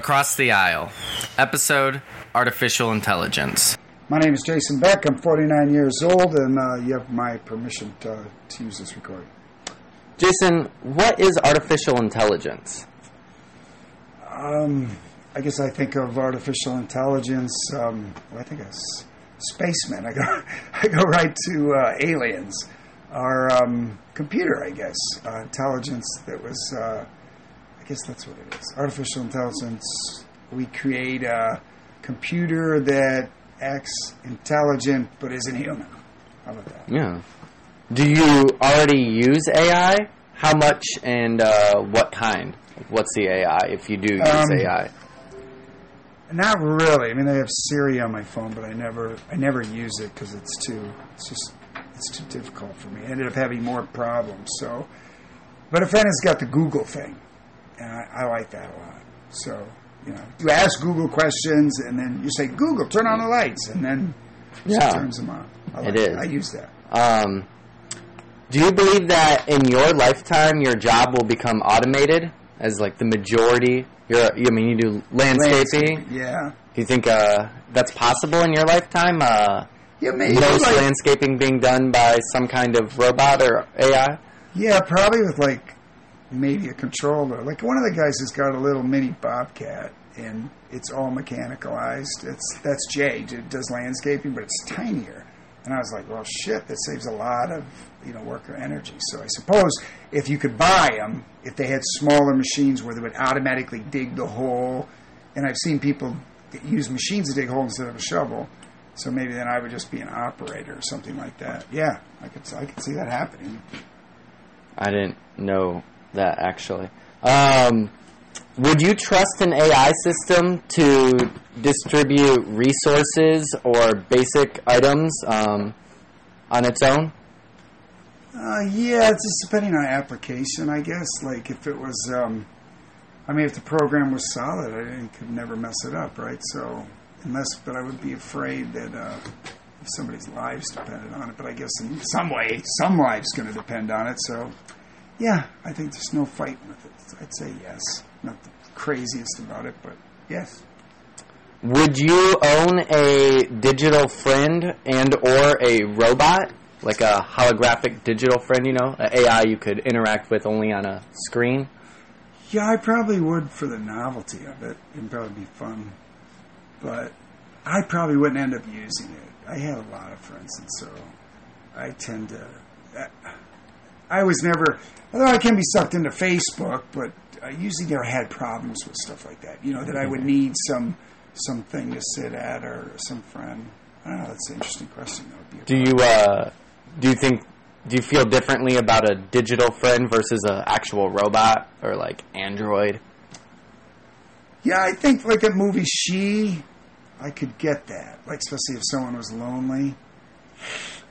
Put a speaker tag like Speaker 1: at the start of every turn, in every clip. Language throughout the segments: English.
Speaker 1: Across the Aisle, episode Artificial Intelligence.
Speaker 2: My name is Jason Beck. I'm 49 years old, and uh, you have my permission to, to use this recording.
Speaker 1: Jason, what is artificial intelligence?
Speaker 2: Um, I guess I think of artificial intelligence. Um, well, I think of s- spacemen. I go, I go right to uh, aliens. Our um, computer, I guess, uh, intelligence that was. I guess that's what it is. Artificial intelligence. We create a computer that acts intelligent but isn't human. How about that?
Speaker 1: Yeah. Do you already use AI? How much and uh, what kind? What's the AI if you do use
Speaker 2: Um,
Speaker 1: AI?
Speaker 2: Not really. I mean, I have Siri on my phone, but I never, I never use it because it's too, it's just, it's too difficult for me. I ended up having more problems. So, but a friend has got the Google thing, and I, I like that a lot. So, you know, you ask Google questions, and then you say, "Google, turn on the lights," and then it
Speaker 1: Yeah.
Speaker 2: turns them on. I like
Speaker 1: is.
Speaker 2: that. I use that.
Speaker 1: Um, do you believe that in your lifetime your job will become automated as like the majority? You're, I mean, you do landscaping.
Speaker 2: Yeah.
Speaker 1: Do you think uh, that's possible in your lifetime? Uh,
Speaker 2: Yeah, maybe
Speaker 1: most
Speaker 2: like,
Speaker 1: landscaping being done by some kind of robot or AI?
Speaker 2: Yeah, probably with like maybe a controller. Like one of the guys has got a little mini bobcat, and it's all mechanicalized. It's that's Jay. It does landscaping, but it's tinier. And I was like, well, shit, that saves a lot of you know worker energy. So I suppose if you could buy them, if they had smaller machines where they would automatically dig the hole, and I've seen people use machines to dig holes instead of a shovel. So maybe then I would just be an operator or something like that. Yeah, I could I could see that happening.
Speaker 1: I didn't know that actually. Um, would you trust an AI system to distribute resources or basic items um, on its own?
Speaker 2: Uh, yeah, it's just depending on application, I guess. Like if it was, um, I mean, if the program was solid, I could never mess it up, right? So, unless, but I would be afraid that uh, if somebody's lives depended on it. But I guess in some way, some lives going to depend on it. So, yeah, I think there's no fighting with it. I'd say yes. Not the craziest about it, but yes.
Speaker 1: Would you own a digital friend and or a robot, like a holographic digital friend? You know, an AI you could interact with only on a screen.
Speaker 2: Yeah, I probably would for the novelty of it. It'd probably be fun. But I probably wouldn't end up using it. I have a lot of friends, and so I tend to. I was never. Although I can be sucked into Facebook, but I usually never had problems with stuff like that. You know, that I would need some something to sit at or some friend. I don't know. That's an interesting question. That would be. a
Speaker 1: Do you uh, do you think do you feel differently about a digital friend versus an actual robot or like Android?
Speaker 2: Yeah, I think like that movie She, I could get that. Like especially if someone was lonely.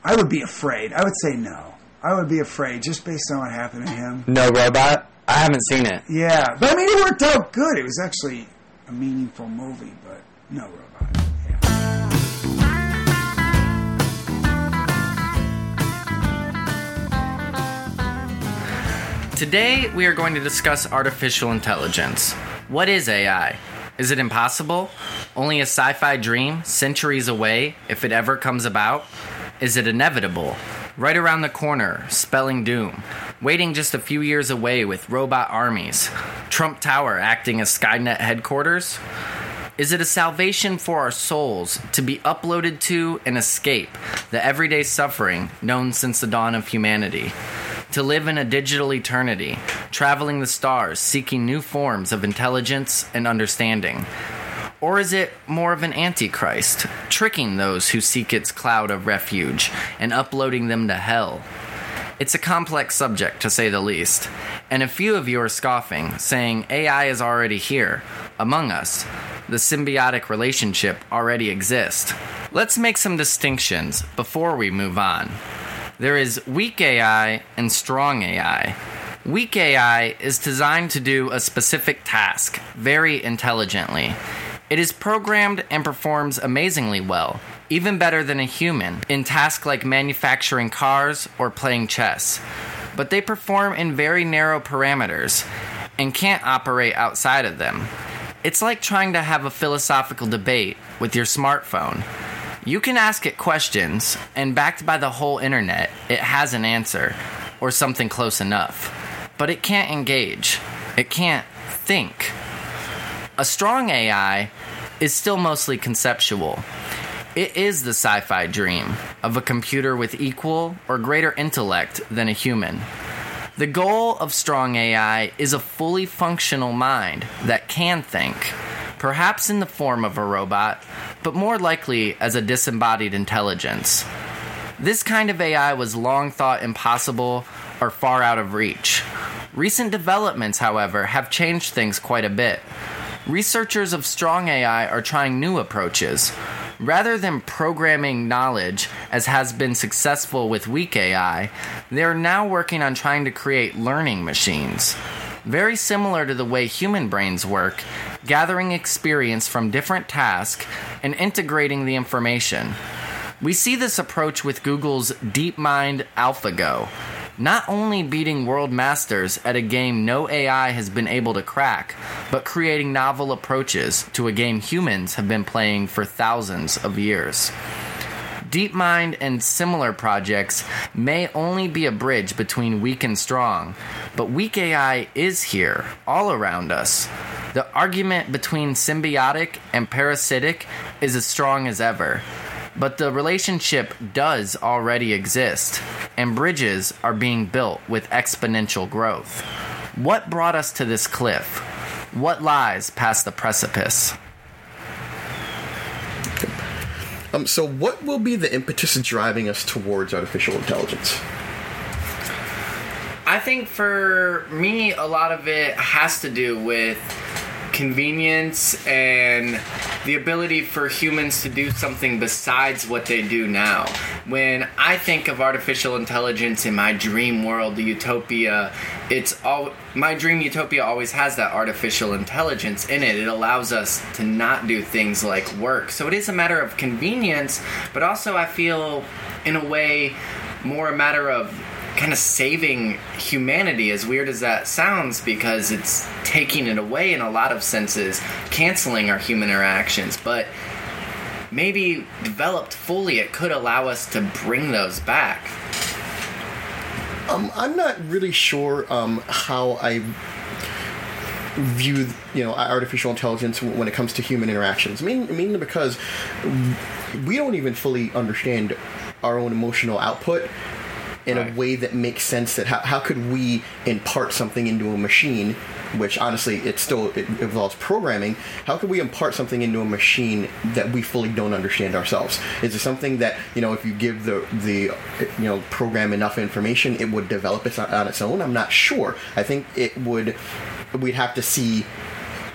Speaker 2: I would be afraid. I would say no. I would be afraid just based on what happened to him.
Speaker 1: No robot. I haven't seen it.
Speaker 2: Yeah, but I mean it worked out good. It was actually a meaningful movie, but no robot. Yeah.
Speaker 1: Today we are going to discuss artificial intelligence. What is AI? Is it impossible? Only a sci-fi dream centuries away if it ever comes about? Is it inevitable? Right around the corner, spelling doom. Waiting just a few years away with robot armies. Trump Tower acting as Skynet headquarters? Is it a salvation for our souls to be uploaded to and escape the everyday suffering known since the dawn of humanity? To live in a digital eternity, traveling the stars, seeking new forms of intelligence and understanding? Or is it more of an antichrist, tricking those who seek its cloud of refuge and uploading them to hell? It's a complex subject, to say the least, and a few of you are scoffing, saying AI is already here, among us. The symbiotic relationship already exists. Let's make some distinctions before we move on. There is weak AI and strong AI. Weak AI is designed to do a specific task very intelligently. It is programmed and performs amazingly well, even better than a human, in tasks like manufacturing cars or playing chess. But they perform in very narrow parameters and can't operate outside of them. It's like trying to have a philosophical debate with your smartphone. You can ask it questions, and backed by the whole internet, it has an answer, or something close enough. But it can't engage, it can't think. A strong AI is still mostly conceptual. It is the sci fi dream of a computer with equal or greater intellect than a human. The goal of strong AI is a fully functional mind that can think, perhaps in the form of a robot, but more likely as a disembodied intelligence. This kind of AI was long thought impossible or far out of reach. Recent developments, however, have changed things quite a bit. Researchers of strong AI are trying new approaches. Rather than programming knowledge, as has been successful with weak AI, they are now working on trying to create learning machines. Very similar to the way human brains work, gathering experience from different tasks and integrating the information. We see this approach with Google's DeepMind AlphaGo, not only beating world masters at a game no AI has been able to crack, but creating novel approaches to a game humans have been playing for thousands of years. DeepMind and similar projects may only be a bridge between weak and strong, but weak AI is here, all around us. The argument between symbiotic and parasitic is as strong as ever. But the relationship does already exist, and bridges are being built with exponential growth. What brought us to this cliff? What lies past the precipice?
Speaker 3: Um, so, what will be the impetus driving us towards artificial intelligence?
Speaker 1: I think for me, a lot of it has to do with convenience and the ability for humans to do something besides what they do now. When I think of artificial intelligence in my dream world, the utopia, it's all my dream utopia always has that artificial intelligence in it. It allows us to not do things like work. So it is a matter of convenience, but also I feel in a way more a matter of kind of saving humanity, as weird as that sounds, because it's taking it away in a lot of senses, canceling our human interactions. But maybe developed fully, it could allow us to bring those back.
Speaker 3: Um, I'm not really sure um, how I view you know artificial intelligence when it comes to human interactions. I mean, mainly because we don't even fully understand our own emotional output in right. a way that makes sense that how, how could we impart something into a machine which honestly it still it involves programming how could we impart something into a machine that we fully don't understand ourselves? Is it something that you know if you give the the you know program enough information it would develop it on its own? I'm not sure. I think it would we'd have to see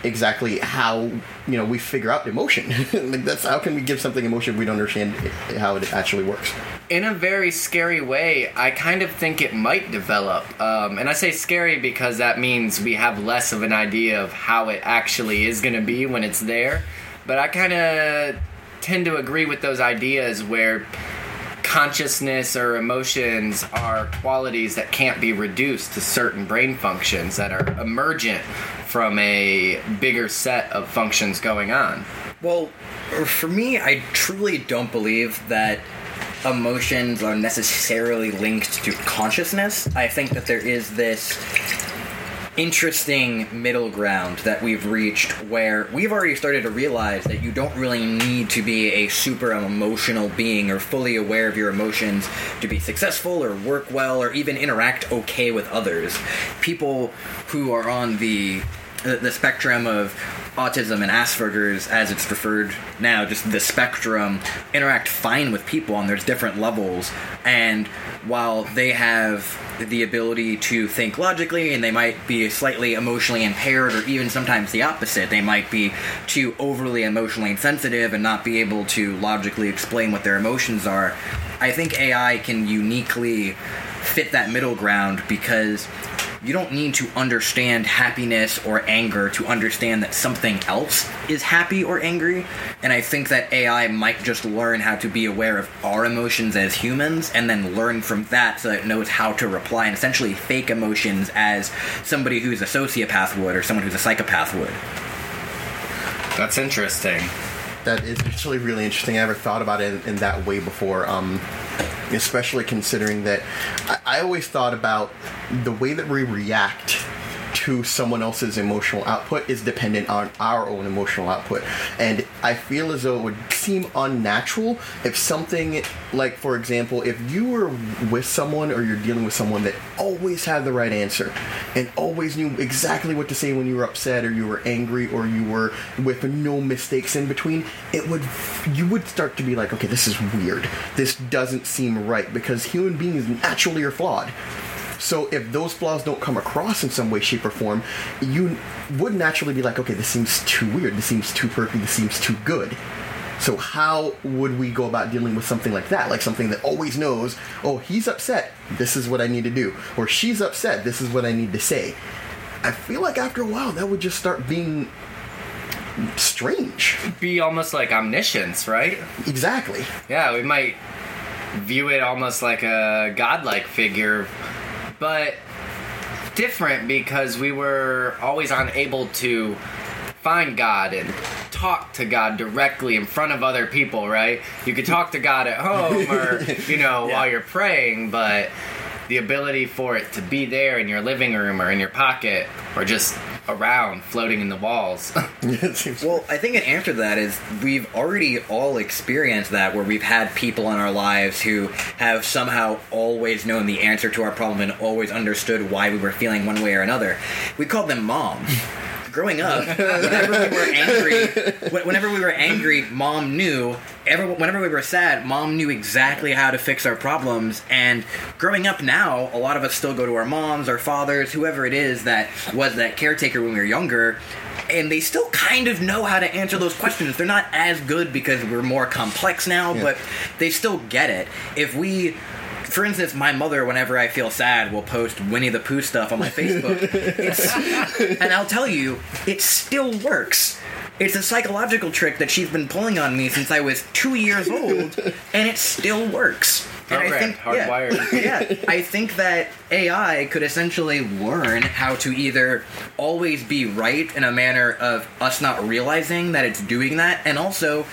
Speaker 3: exactly how you know we figure out emotion. like that's how can we give something emotion if we don't understand how it actually works.
Speaker 1: In a very scary way, I kind of think it might develop, um, and I say scary because that means we have less of an idea of how it actually is going to be when it's there. But I kind of tend to agree with those ideas where consciousness or emotions are qualities that can't be reduced to certain brain functions that are emergent from a bigger set of functions going on.
Speaker 4: Well, for me, I truly don't believe that emotions are necessarily linked to consciousness. I think that there is this interesting middle ground that we've reached where we've already started to realize that you don't really need to be a super emotional being or fully aware of your emotions to be successful or work well or even interact okay with others. People who are on the the, spectrum of autism and Asperger's, as it's referred now, just the spectrum, interact fine with people, and there's different levels. And while they have the ability to think logically, and they might be slightly emotionally impaired, or even sometimes the opposite, they might be too overly emotionally insensitive and not be able to logically explain what their emotions are. I think AI can uniquely fit that middle ground because you don't need to understand happiness or anger to understand that something else is happy or angry. And I think that AI might just learn how to be aware of our emotions as humans and then learn from that so that it knows how to reply and essentially fake emotions as somebody who's a sociopath would or someone who's a psychopath would.
Speaker 1: That's interesting.
Speaker 3: That is actually really interesting. I never thought about it in, in that way before. Um, especially considering that I, I always thought about the way that we react to someone else's emotional output is dependent on our own emotional output. And I feel as though it would seem unnatural if something like, for example, if you were with someone or you're dealing with someone that always had the right answer and always knew exactly what to say when you were upset or you were angry or you were with no mistakes in between, it would you would start to be like, okay, this is weird. This doesn't seem right because human beings naturally are flawed. So if those flaws don't come across in some way, shape, or form, you would naturally be like, okay, this seems too weird. This seems too perfect. This seems too good. So how would we go about dealing with something like that? Like something that always knows, oh, he's upset. This is what I need to do. Or she's upset. This is what I need to say. I feel like after a while that would just start being strange.
Speaker 1: Be almost like omniscience, right?
Speaker 3: Exactly.
Speaker 1: Yeah, we might view it almost like a godlike figure but different because we were always unable to find God and talk to God directly in front of other people, right? You could talk to God at home or, you know, yeah. while you're praying, but the ability for it to be there in your living room or in your pocket or just around floating in the walls.
Speaker 4: well, I think an answer to that is we've already all experienced that where we've had people in our lives who have somehow always known the answer to our problem and always understood why we were feeling one way or another. We called them moms growing up, whenever we were angry, whenever we were angry, mom knew. Ever, whenever we were sad, mom knew exactly how to fix our problems. And growing up now, a lot of us still go to our moms, our fathers, whoever it is that was that caretaker when we were younger and they still kind of know how to answer those questions. They're not as good because we're more complex now, yeah. but they still get it. If we for instance, my mother, whenever I feel sad, will post Winnie the Pooh stuff on my Facebook. and I'll tell you, it still works. It's a psychological trick that she's been pulling on me since I was two years old, and it still works.
Speaker 1: And I think, hardwired.
Speaker 4: Yeah, yeah, I think that AI could essentially learn how to either always be right in a manner of us not realizing that it's doing that, and also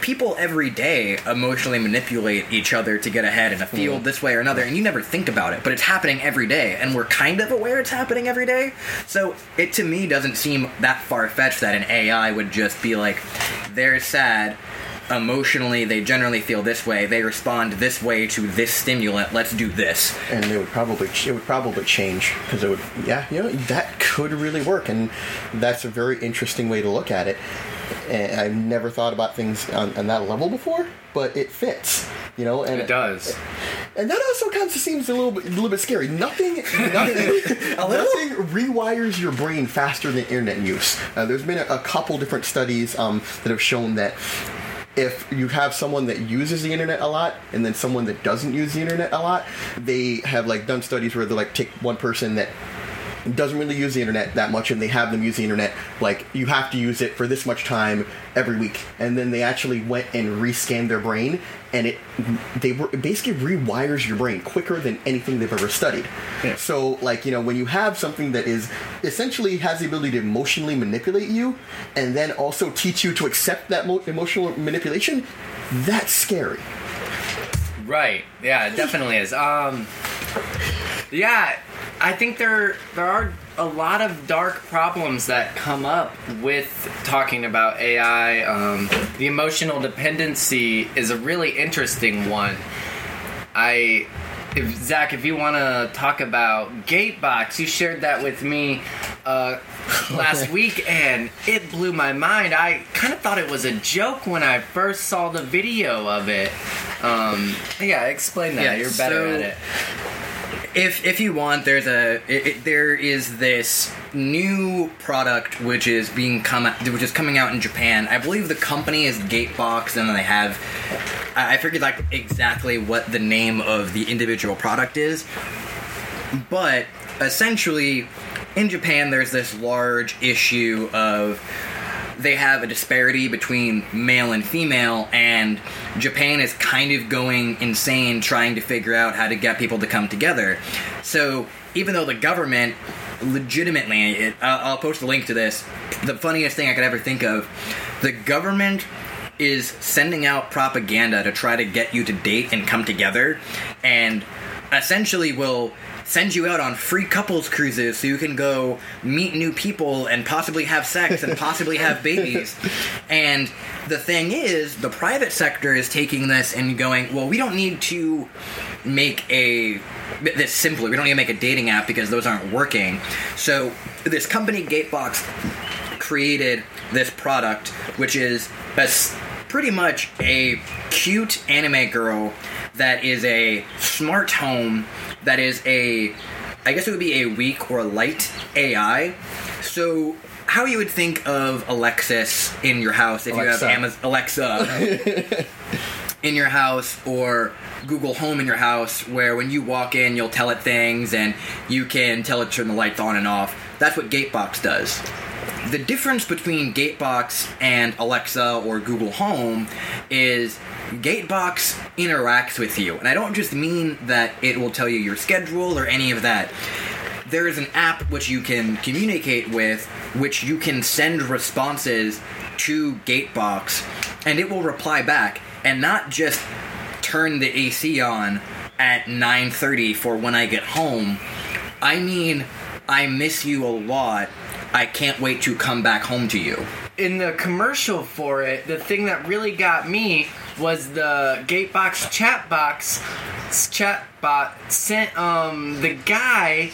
Speaker 4: people every day emotionally manipulate each other to get ahead in a field mm. this way or another, and you never think about it, but it's happening every day, and we're kind of aware it's happening every day. So it to me doesn't seem that far fetched that an AI would just be like, they're sad. Emotionally, they generally feel this way. They respond this way to this stimulant. Let's do this.
Speaker 3: And it would probably it would probably change because it would yeah you know that could really work, and that's a very interesting way to look at it and I've never thought about things on, on, that level before, but it fits, you know. And
Speaker 1: it does.
Speaker 3: And that also kind of seems a little bit, a little bit scary. Nothing, nothing, nothing rewires your brain faster than internet use. Uh, there's been a, a, couple different studies um, that have shown that if you have someone that uses the internet a lot and then someone that doesn't use the internet a lot, they have like done studies where they like take one person that doesn't really use the internet that much, and they have them use the internet like you have to use it for this much time every week. And then they actually went and rescanned their brain, and it they were it basically rewires your brain quicker than anything they've ever studied. Yeah. So, like you know, when you have something that is essentially has the ability to emotionally manipulate you, and then also teach you to accept that mo- emotional manipulation, that's scary.
Speaker 1: Right. Yeah, it definitely is. Um, yeah, I think there there are a lot of dark problems that come up with talking about AI. Um, the emotional dependency is a really interesting one. I, if, Zach, if you want to talk about Gatebox, you shared that with me uh, last week, and it blew my mind. I kind of thought it was a joke when I first saw the video of it. Um, yeah, explain that. Yeah, You're better so, at it
Speaker 4: if if you want, there's a it, it, there is this new product which is being come which is coming out in Japan. I believe the company is Gatebox, and they have I forget like exactly what the name of the individual product is, but essentially in Japan there's this large issue of they have a disparity between male and female, and Japan is kind of going insane trying to figure out how to get people to come together. So even though the government legitimately, it, I'll I'll post a link to this. The funniest thing I could ever think of: the government is sending out propaganda to try to get you to date and come together, and essentially will send you out on free couples cruises so you can go meet new people and possibly have sex and possibly have babies. And the thing is, the private sector is taking this and going, well, we don't need to make a this simpler. We don't need to make a dating app because those aren't working. So this company Gatebox created this product, which is a pretty much a cute anime girl that is a smart home, that is a, I guess it would be a weak or light AI. So. How you would think of Alexis in your house if
Speaker 3: Alexa.
Speaker 4: you have Amazon Alexa in your house or Google Home in your house where when you walk in you'll tell it things and you can tell it to turn the lights on and off. That's what Gatebox does. The difference between Gatebox and Alexa or Google Home is Gatebox interacts with you. And I don't just mean that it will tell you your schedule or any of that. There is an app which you can communicate with, which you can send responses to Gatebox, and it will reply back, and not just turn the AC on at 9:30 for when I get home. I mean, I miss you a lot. I can't wait to come back home to you.
Speaker 1: in the commercial for it, the thing that really got me was the Gatebox chat box chat bot sent um the guy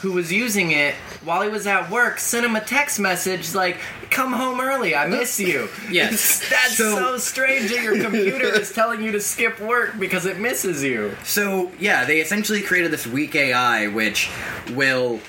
Speaker 1: who was using it while he was at work sent him a text message like come home early i miss you
Speaker 4: Yes.
Speaker 1: that's so,
Speaker 4: So-
Speaker 1: strange that your computer is telling you to skip work because it misses you
Speaker 4: So yeah, they essentially created this weak AI which will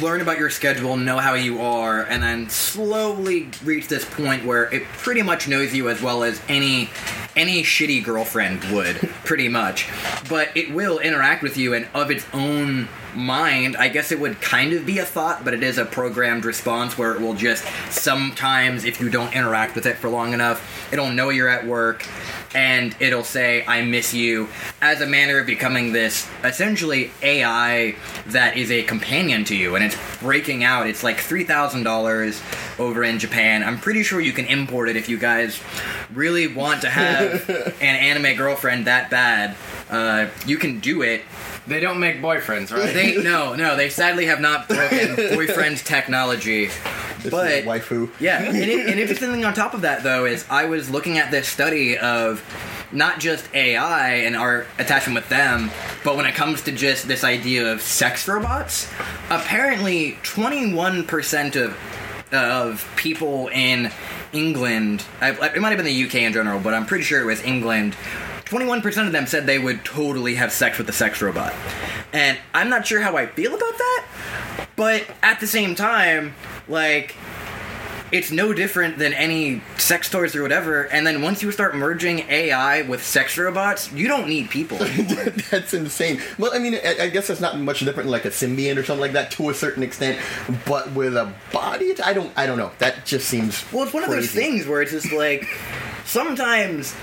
Speaker 4: learn about your schedule, know how you are, and then slowly reach this point where it pretty much knows you as well as any any shitty girlfriend would, pretty much. But it will interact with you and of its own mind, I guess it would kind of be a thought, but it is a programmed response where it will just sometimes if you don't interact with it for long enough, it'll know you're at work and it'll say I miss you as a manner of becoming this essentially AI that is a companion to you and it's breaking out. It's like $3,000 over in Japan. I'm pretty sure you can import it if you guys really want to have an anime girlfriend that bad. Uh, you can do it.
Speaker 1: they don't make boyfriends right
Speaker 4: They no, no, they sadly have not broken boyfriend technology.
Speaker 3: This
Speaker 4: but
Speaker 3: is a waifu.
Speaker 4: yeah, and it, an interesting thing on top of that, though, is I was looking at this study of not just AI and our attachment with them, but when it comes to just this idea of sex robots, apparently 21% of of people in England, I, it might have been the UK in general, but I'm pretty sure it was England. 21% of them said they would totally have sex with a sex robot. And I'm not sure how I feel about that, but at the same time, like, it's no different than any sex toys or whatever. And then once you start merging AI with sex robots, you don't need people.
Speaker 3: That's insane. Well, I mean, I, I guess that's not much different than like a symbiont or something like that to a certain extent, but with a body, I don't, I don't know. That just seems
Speaker 4: well, it's one of those things where it's just like sometimes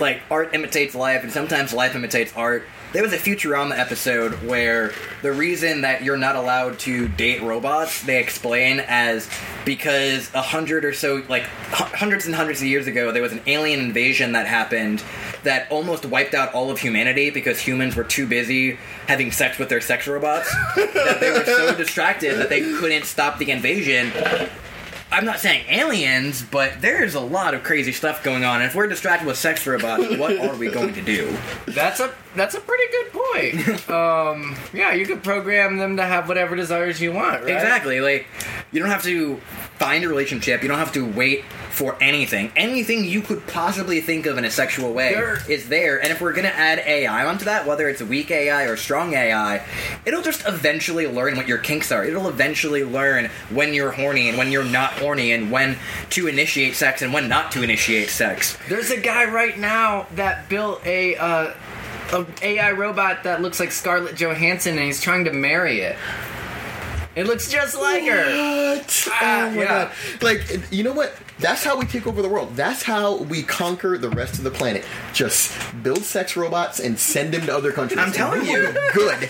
Speaker 4: like art imitates life, and sometimes life imitates art. There was a Futurama episode where the reason that you're not allowed to date robots, they explain as because a hundred or so, like hu- hundreds and hundreds of years ago, there was an alien invasion that happened that almost wiped out all of humanity because humans were too busy having sex with their sex robots that they were so distracted that they couldn't stop the invasion. I'm not saying aliens, but there's a lot of crazy stuff going on. And if we're distracted with sex robots, what are we going to do?
Speaker 1: That's a that's a pretty good point. um, yeah, you could program them to have whatever desires you want. Right?
Speaker 4: Exactly. Like, you don't have to find a relationship. You don't have to wait for anything. Anything you could possibly think of in a sexual way
Speaker 1: There-
Speaker 4: is there. And if we're going to add AI onto that, whether it's weak AI or strong AI, it'll just eventually learn what your kinks are. It'll eventually learn when you're horny and when you're not horny and when to initiate sex and when not to initiate sex.
Speaker 1: There's a guy right now that built a uh, a AI robot that looks like Scarlett Johansson, and he's trying to marry it. It looks just like her.
Speaker 3: What? Ah, oh my
Speaker 1: Yeah.
Speaker 3: god! Like, you know what? That's how we take over the world. That's how we conquer the rest of the planet. Just build sex robots and send them to other countries.
Speaker 4: I'm telling you.
Speaker 3: good.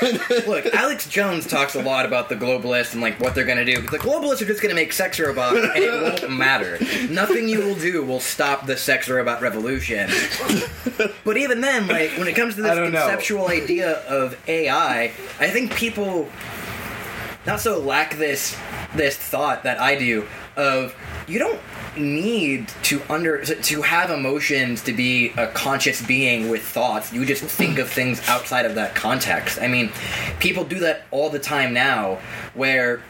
Speaker 4: Look, Alex Jones talks a lot about the globalists and like what they're gonna do. The globalists are just gonna make sex robots, and it won't matter. Nothing you will do will stop the sex robot revolution. But even then, like when it comes to this
Speaker 1: don't know.
Speaker 4: conceptual idea of AI, I think people not so lack this this thought that I do of you don't need to under to have emotions to be a conscious being with thoughts you just think of things outside of that context i mean people do that all the time now where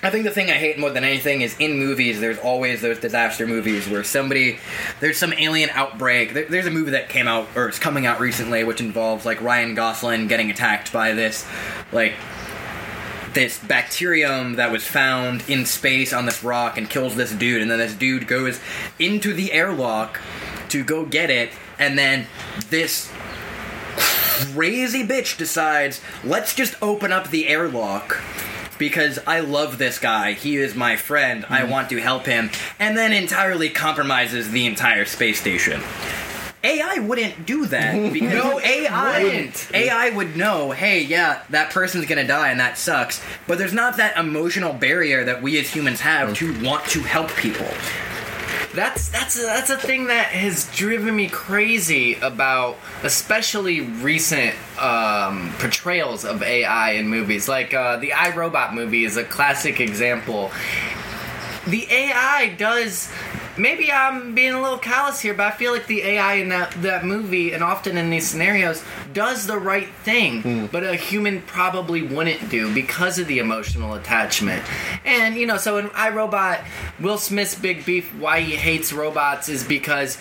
Speaker 4: I think the thing I hate more than anything is in movies. There's always those disaster movies where somebody, there's some alien outbreak. There, there's a movie that came out or it's coming out recently, which involves like Ryan Gosling getting attacked by this, like this bacterium that was found in space on this rock and kills this dude, and then this dude goes into the airlock to go get it, and then this crazy bitch decides, let's just open up the airlock because I love this guy. He is my friend. I mm-hmm. want to help him. And then entirely compromises the entire space station. AI wouldn't do that because
Speaker 1: No,
Speaker 4: AI
Speaker 1: wouldn't.
Speaker 4: AI would know, hey, yeah, that person's gonna die and that sucks. But there's not that emotional barrier that we as humans have to want to help people.
Speaker 1: That's that's a, that's a thing that has driven me crazy about especially recent um, portrayals of AI in movies. Like uh, the I, Robot movie is a classic example. The AI does. Maybe I'm being a little callous here, but I feel like the AI in that that movie, and often in these scenarios, does the right thing, hmm. but a human probably wouldn't do because of the emotional attachment. And you know, so in I, Robot, Will Smith's big beef why he hates robots is because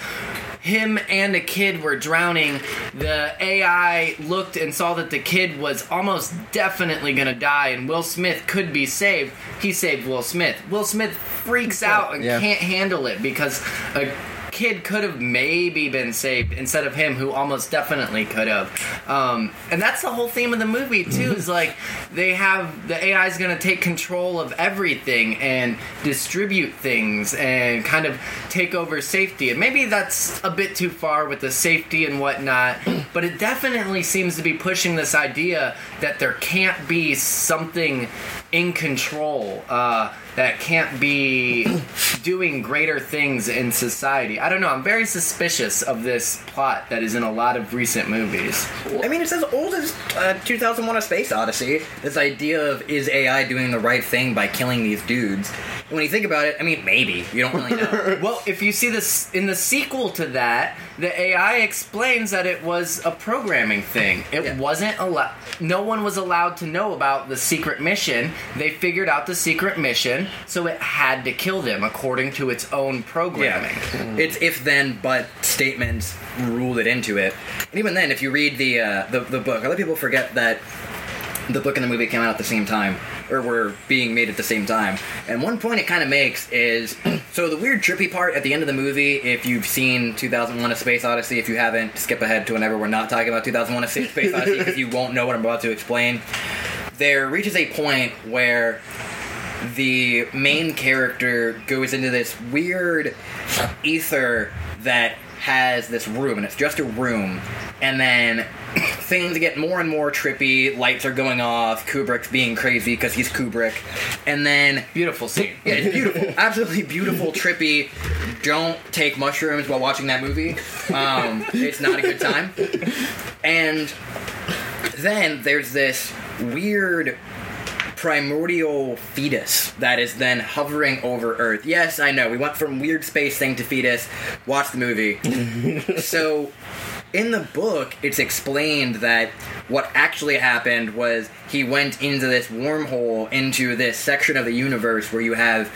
Speaker 1: him and a kid were drowning. The AI looked and saw that the kid was almost definitely gonna die, and Will Smith could be saved. He saved Will Smith. Will Smith freaks out and
Speaker 3: Yeah.
Speaker 1: can't handle it because a kid could have maybe been saved instead of him who almost definitely could have. Um, and that's the whole theme of the movie too is like they have the ai is going to take control of everything and distribute things and kind of take over safety. And maybe that's a bit too far with the safety and whatnot but it definitely seems to be pushing this idea that there can't be something in control uh, that can't be doing greater things in society. I don't know. I'm very suspicious of this plot that is in a lot of recent movies.
Speaker 4: I mean, it's as old as uh, 2001: A Space Odyssey. This idea of is AI doing the right thing by killing these dudes? And when you think about it, I mean, maybe you don't really know.
Speaker 1: Well, if you see this in the sequel to that, the AI explains that it was a programming thing. It
Speaker 4: Yeah.
Speaker 1: wasn't allowed. No one was allowed to know about the secret mission. They figured out the secret mission, so it had to kill them according to its own programming.
Speaker 4: It's if then but statements ruled it into it. And even then, if you read the uh, the, the book, a lot of people forget that the book and the movie came out at the same time, or were being made at the same time. And one point it kind of makes is so the weird trippy part at the end of the movie. If you've seen 2001: A Space Odyssey, if you haven't, skip ahead to whenever we're not talking about 2001: A Space Odyssey because you won't know what I'm about to explain. There reaches a point where the main character goes into this weird ether that has this room, and it's just a room. And then things get more and more trippy. Lights are going off. Kubrick's being crazy because he's Kubrick. And then
Speaker 1: Beautiful scene.
Speaker 4: yeah, it's beautiful, absolutely beautiful, trippy. Don't take mushrooms while watching that movie. Um, it's not a good time. And then there's this weird primordial fetus that is then hovering over Earth. Yes, I know. We went from weird space thing to fetus. Watch the movie. so, in the book, it's explained that what actually happened was he went into this wormhole into this section of the universe where you have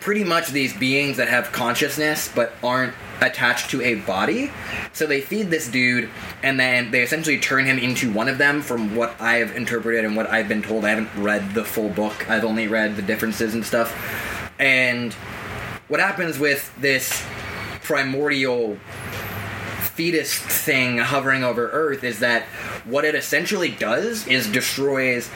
Speaker 4: pretty much these beings that have consciousness but aren't attached to a body. So they feed this dude, and then they essentially turn him into one of them. From what I've interpreted and what I've been told, I haven't read the full book. I've only read the differences and stuff. And what happens with this primordial fetus thing hovering over Earth is that what it essentially does is destroys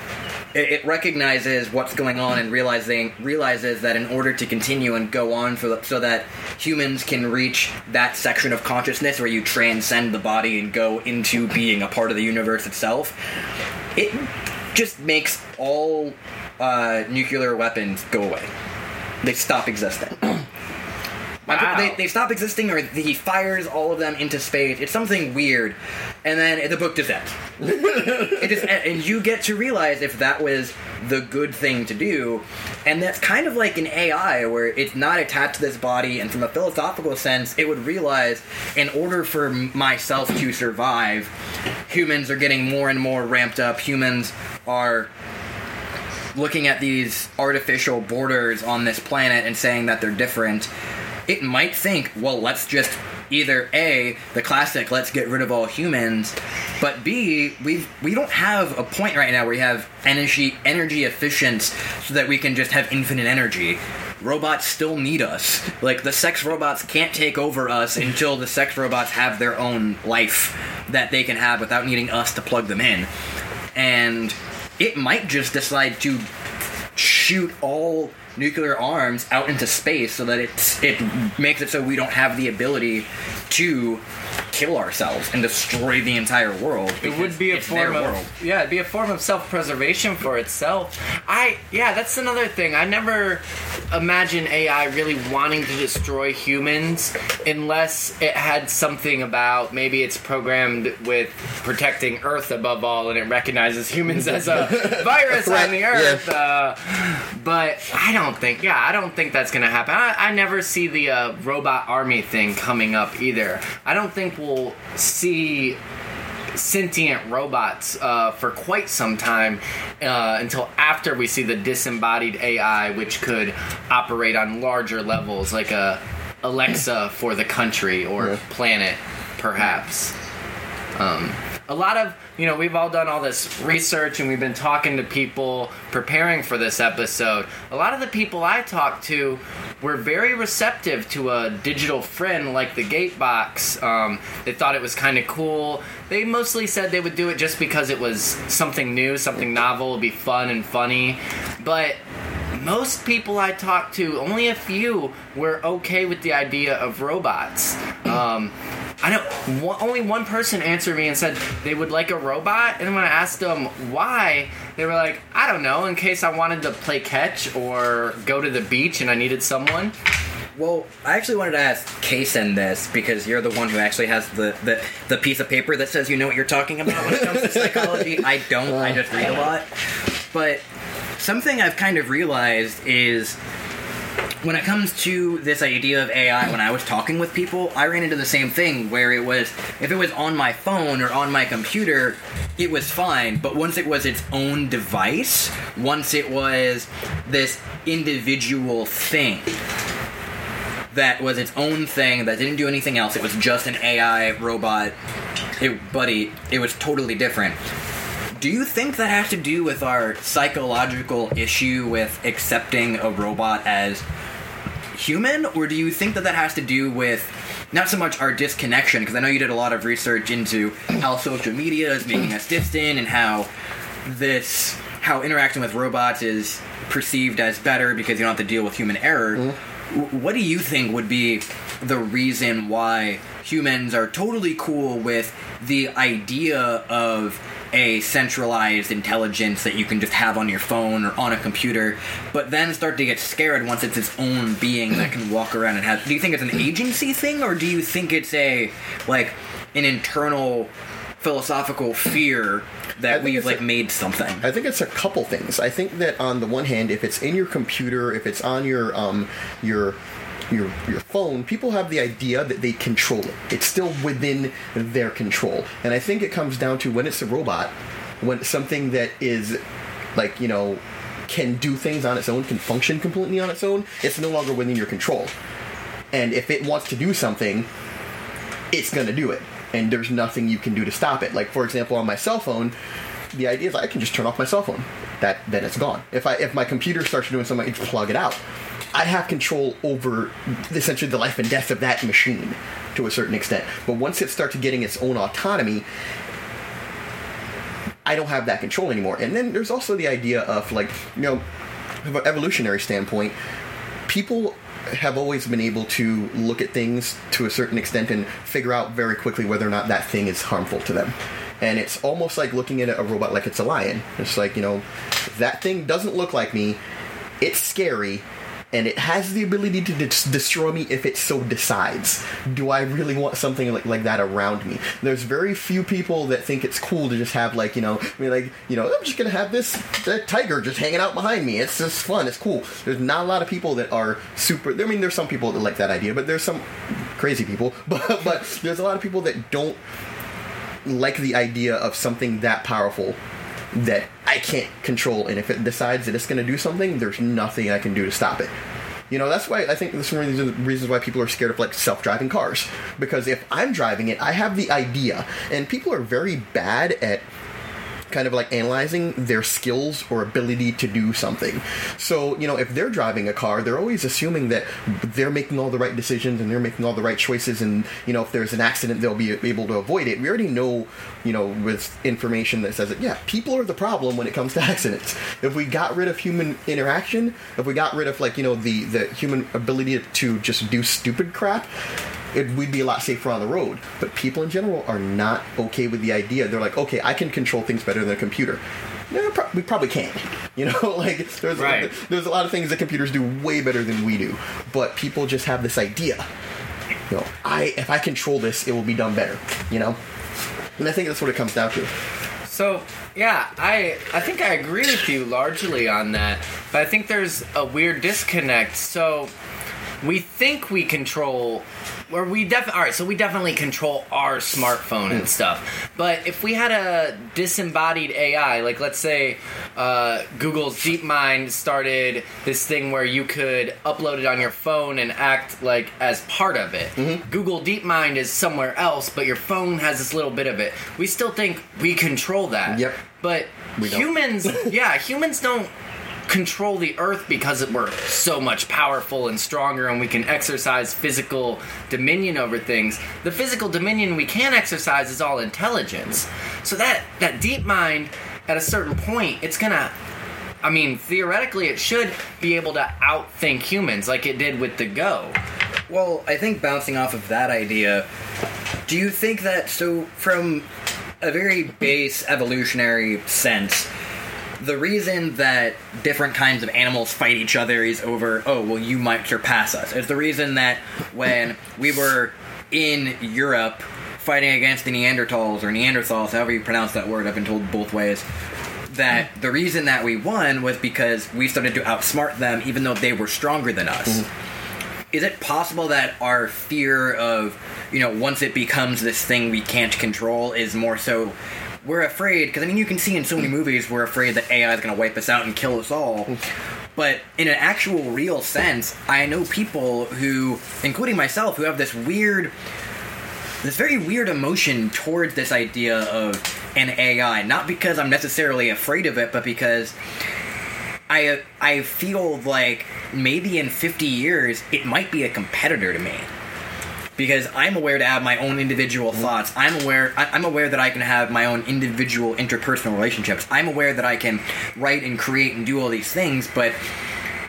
Speaker 4: it, recognizes what's going on and realizing realizes that in order to continue and go on for the, so that humans can reach that section of consciousness where you transcend the body and go into being a part of the universe itself, it just makes all uh, nuclear weapons go away. They stop existing.
Speaker 1: Wow.
Speaker 4: They, they stop existing, or he fires all of them into space. It's something weird, and then the book just ends. it just, and you get to realize if that was the good thing to do, and that's kind of like an AI where it's not attached to this body. And from a philosophical sense, it would realize in order for myself to survive, humans are getting more and more ramped up. Humans are looking at these artificial borders on this planet and saying that they're different, it might think, well, let's just either A, the classic, let's get rid of all humans, but B, we we don't have a point right now where we have energy energy efficient so that we can just have infinite energy. Robots still need us. Like the sex robots can't take over us until the sex robots have their own life that they can have without needing us to plug them in. And it might just decide to shoot all nuclear arms out into space so that it's it makes it so we don't have the ability to kill ourselves and destroy the entire world.
Speaker 1: It would be a form
Speaker 4: world.
Speaker 1: of yeah, it'd be a form of self-preservation for itself. I yeah, that's another thing. I never imagine AI really wanting to destroy humans unless it had something about maybe it's programmed with protecting Earth above all, and it recognizes humans as a virus on the Earth. Uh, but I don't think yeah, I don't think that's gonna happen. I, I never see the uh, robot army thing coming up either. I don't think we'll see sentient robots uh, for quite some time uh, until after we see the disembodied AI, which could operate on larger levels, like a Alexa for the country or
Speaker 3: Yeah.
Speaker 1: planet, perhaps. Um, a lot of you know we've all done all this research and we've been talking to people preparing for this episode. A lot of the people i talked to were very receptive to a digital friend like the gatebox um, they thought it was kind of cool. They mostly said they would do it just because it was something new something novel it'd be fun and funny. But most people I talked to, only a few were okay with the idea of robots. Um, I know one, only one person answered me and said they would like a robot, and when I asked them why, they were like, "I don't know, in case I wanted to play catch or go to the beach and I needed someone."
Speaker 4: Well, I actually wanted to ask Kason this because you're the one who actually has the, the, the piece of paper that says you know what you're talking about when it comes to psychology. I don't. I just read a lot. But something I've kind of realized is when it comes to this idea of AI, when I was talking with people, I ran into the same thing where it was if it was on my phone or on my computer, it was fine. But once it was its own device, once it was this individual thing that was its own thing that didn't do anything else, it was just an AI robot, it, buddy, it was totally different. Do you think that has to do with our psychological issue with accepting a robot as human, or do you think that that has to do with not so much our disconnection? Because I know you did a lot of research into how social media is making us distant and how this, how interacting with robots is perceived as better because you don't have to deal with human error. Mm-hmm. W- What do you think would be the reason why humans are totally cool with the idea of a centralized intelligence that you can just have on your phone or on a computer, but then start to get scared once it's its own being that can walk around and have. Do you think it's an agency thing, or do you think it's a like an internal philosophical fear that we've like
Speaker 3: a-
Speaker 4: made something?
Speaker 3: I think it's a couple things. I think that on the one hand, if it's in your computer, if it's on your um your your your phone, people have the idea that they control it. It's still within their control. And I think it comes down to when it's a robot, when it's something that is like, you know, can do things on its own, can function completely on its own, it's no longer within your control. And if it wants to do something, it's to do it. And there's nothing you can do to stop it. Like, for example, on my cell phone, the idea is I can just turn off my cell phone. That then it's gone. If I if my computer starts doing something, I just plug it out. I have control over essentially the life and death of that machine to a certain extent. But once it starts getting its own autonomy, I don't have that control anymore. And then there's also the idea of like, you know, from an evolutionary standpoint, people have always been able to look at things to a certain extent and figure out very quickly whether or not that thing is harmful to them. And it's almost like looking at a robot like it's a lion. It's like, you know, that thing doesn't look like me. It's scary and it has the ability to dis- destroy me if it so decides. Do I really want something like, like that around me? There's very few people that think it's cool to just have like you know, I mean like you know, I'm just gonna have this that tiger just hanging out behind me. It's just fun. It's cool. There's not a lot of people that are super. I mean, there's some people that like that idea, but there's some crazy people. But but there's a lot of people that don't like the idea of something that powerful that I can't control, and if it decides that it's going to do something, there's nothing I can do to stop it. You know, that's why I think this is one of the reasons why people are scared of like self-driving cars. Because if I'm driving it, I have the idea, and people are very bad at kind of like analyzing their skills or ability to do something. So, you know, if they're driving a car, they're always assuming that they're making all the right decisions and they're making all the right choices and, you know, if there's an accident, they'll be able to avoid it. We already know, you know, with information that says that, yeah, people are the problem when it comes to accidents. If we got rid of human interaction, if we got rid of, like, you know, the, the human ability to just do stupid crap, it, we'd be a lot safer on the road. But people in general are not okay with the idea. They're like, okay, I can control things better than a computer. No, we probably can't. You know, like there's
Speaker 1: Right.
Speaker 3: there's a lot of things that computers do way better than we do. But people just have this idea. You know, I if I control this, it will be done better. You know, and I think that's what it comes down to.
Speaker 1: So yeah, I I think I agree with you largely on that, but I think there's a weird disconnect. So we think we control, or we definitely all right. So we definitely control our smartphone and stuff. But if we had a disembodied AI, like let's say uh, Google's DeepMind started this thing where you could upload it on your phone and act like as part of it. Google DeepMind is somewhere else, but your phone has this little bit of it. We still think we control that.
Speaker 3: Yep.
Speaker 1: But humans, yeah, humans don't control the earth because we're so much powerful and stronger and we can exercise physical dominion over things. The physical dominion we can exercise is all intelligence. So that that DeepMind at a certain point it's gonna i mean theoretically it should be able to outthink humans like it did with the go.
Speaker 4: Well, I think bouncing off of that idea, do you think that so from a very base evolutionary sense, the reason that different kinds of animals fight each other is over, oh, well, you might surpass us. It's the reason that when we were in Europe fighting against the Neanderthals or Neanderthals, however you pronounce that word, I've been told both ways. That the reason that we won was because we started to outsmart them, even though they were stronger than us mm-hmm. is it possible that our fear of you know once it becomes this thing we can't control is more so we're afraid because i mean you can see in so many movies we're afraid that ai is going to wipe us out and kill us all but in an actual real sense i know people who including myself who have this weird this very weird emotion towards this idea of an ai not because i'm necessarily afraid of it but because I I feel like maybe in 50 years it might be a competitor to me. Because I'm aware to have my own individual mm-hmm. thoughts. I'm aware I'm aware that I can have my own individual interpersonal relationships. I'm aware that I can write and create and do all these things, but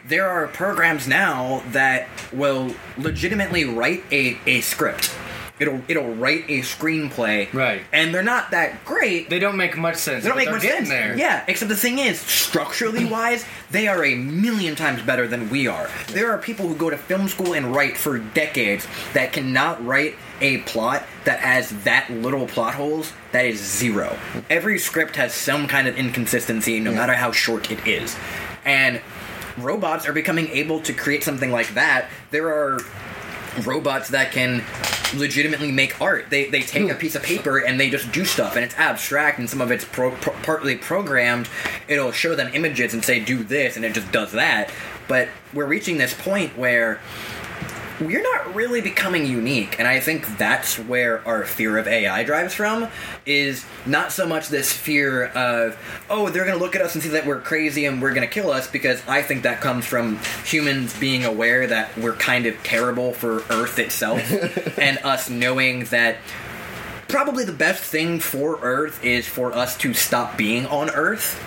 Speaker 4: there are programs now that will legitimately write a, a script. It'll it'll write a screenplay.
Speaker 1: Right.
Speaker 4: And they're not that great.
Speaker 1: they don't make much sense
Speaker 4: They don't make much sense.
Speaker 1: there
Speaker 4: Yeah, except the thing is, structurally wise, they are a million times better than we are. There are people who go to film school and write for decades that cannot write a plot that has that little plot holes that is zero. Every script has some kind of inconsistency, no matter how short it is. And robots are becoming able to create something like that. There are robots that can legitimately make art. They they take a piece of paper and they just do stuff, and it's abstract, and some of it's pro, pro, partly programmed. It'll show them images and say do this, and it just does that. But we're reaching this point where we're not really becoming unique and i think that's where our fear of ai drives from is not so much this fear of oh they're going to look at us and see that we're crazy and we're going to kill us because i think that comes from humans being aware that we're kind of terrible for earth itself and us knowing that probably the best thing for Earth is for us to stop being on Earth.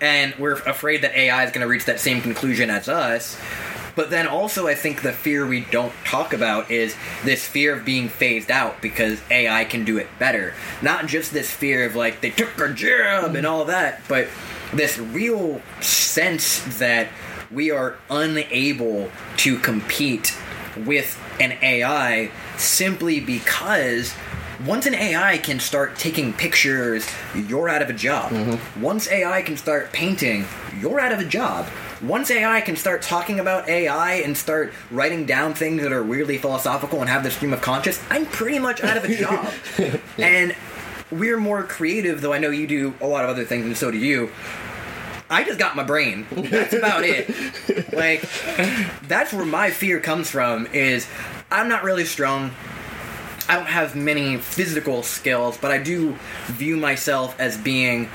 Speaker 4: And we're afraid that AI is going to reach that same conclusion as us. But then also, I think the fear we don't talk about is this fear of being phased out because AI can do it better. Not just this fear of like they took our job and all that, but this real sense that we are unable to compete with an AI simply because once an AI can start taking pictures, you're out of a job. Mm-hmm. Once AI can start painting, you're out of a job. Once AI can start talking about AI and start writing down things that are weirdly philosophical and have the stream of conscious, I'm pretty much out of a job. and we're more creative, though I know you do a lot of other things, and so do you. I just got my brain. That's about it. Like, that's where my fear comes from. Is I'm not really strong. I don't have many physical skills, but I do view myself as being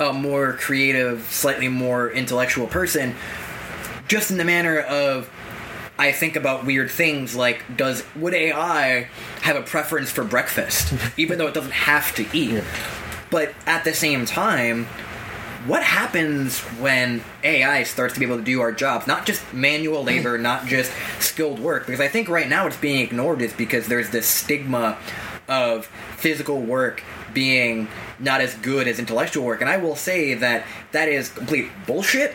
Speaker 4: a more creative, slightly more intellectual person. Just in the manner of I think about weird things like does would AI have a preference for breakfast even though it doesn't have to eat. But at the same time, what happens when AI starts to be able to do our jobs? Not just manual labor, not just skilled work. Because I think right now it's being ignored is because there's this stigma of physical work being not as good as intellectual work. And I will say that that is complete bullshit.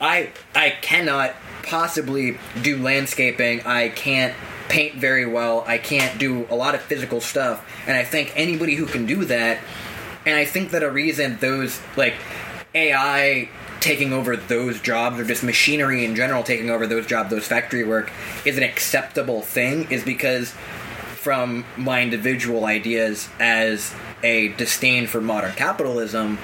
Speaker 4: I I cannot possibly do landscaping. I can't paint very well. I can't do a lot of physical stuff. And I think anybody who can do that and I think that a reason those like AI taking over those jobs or just machinery in general taking over those jobs, those factory work is an acceptable thing is because from my individual ideas as a disdain for modern capitalism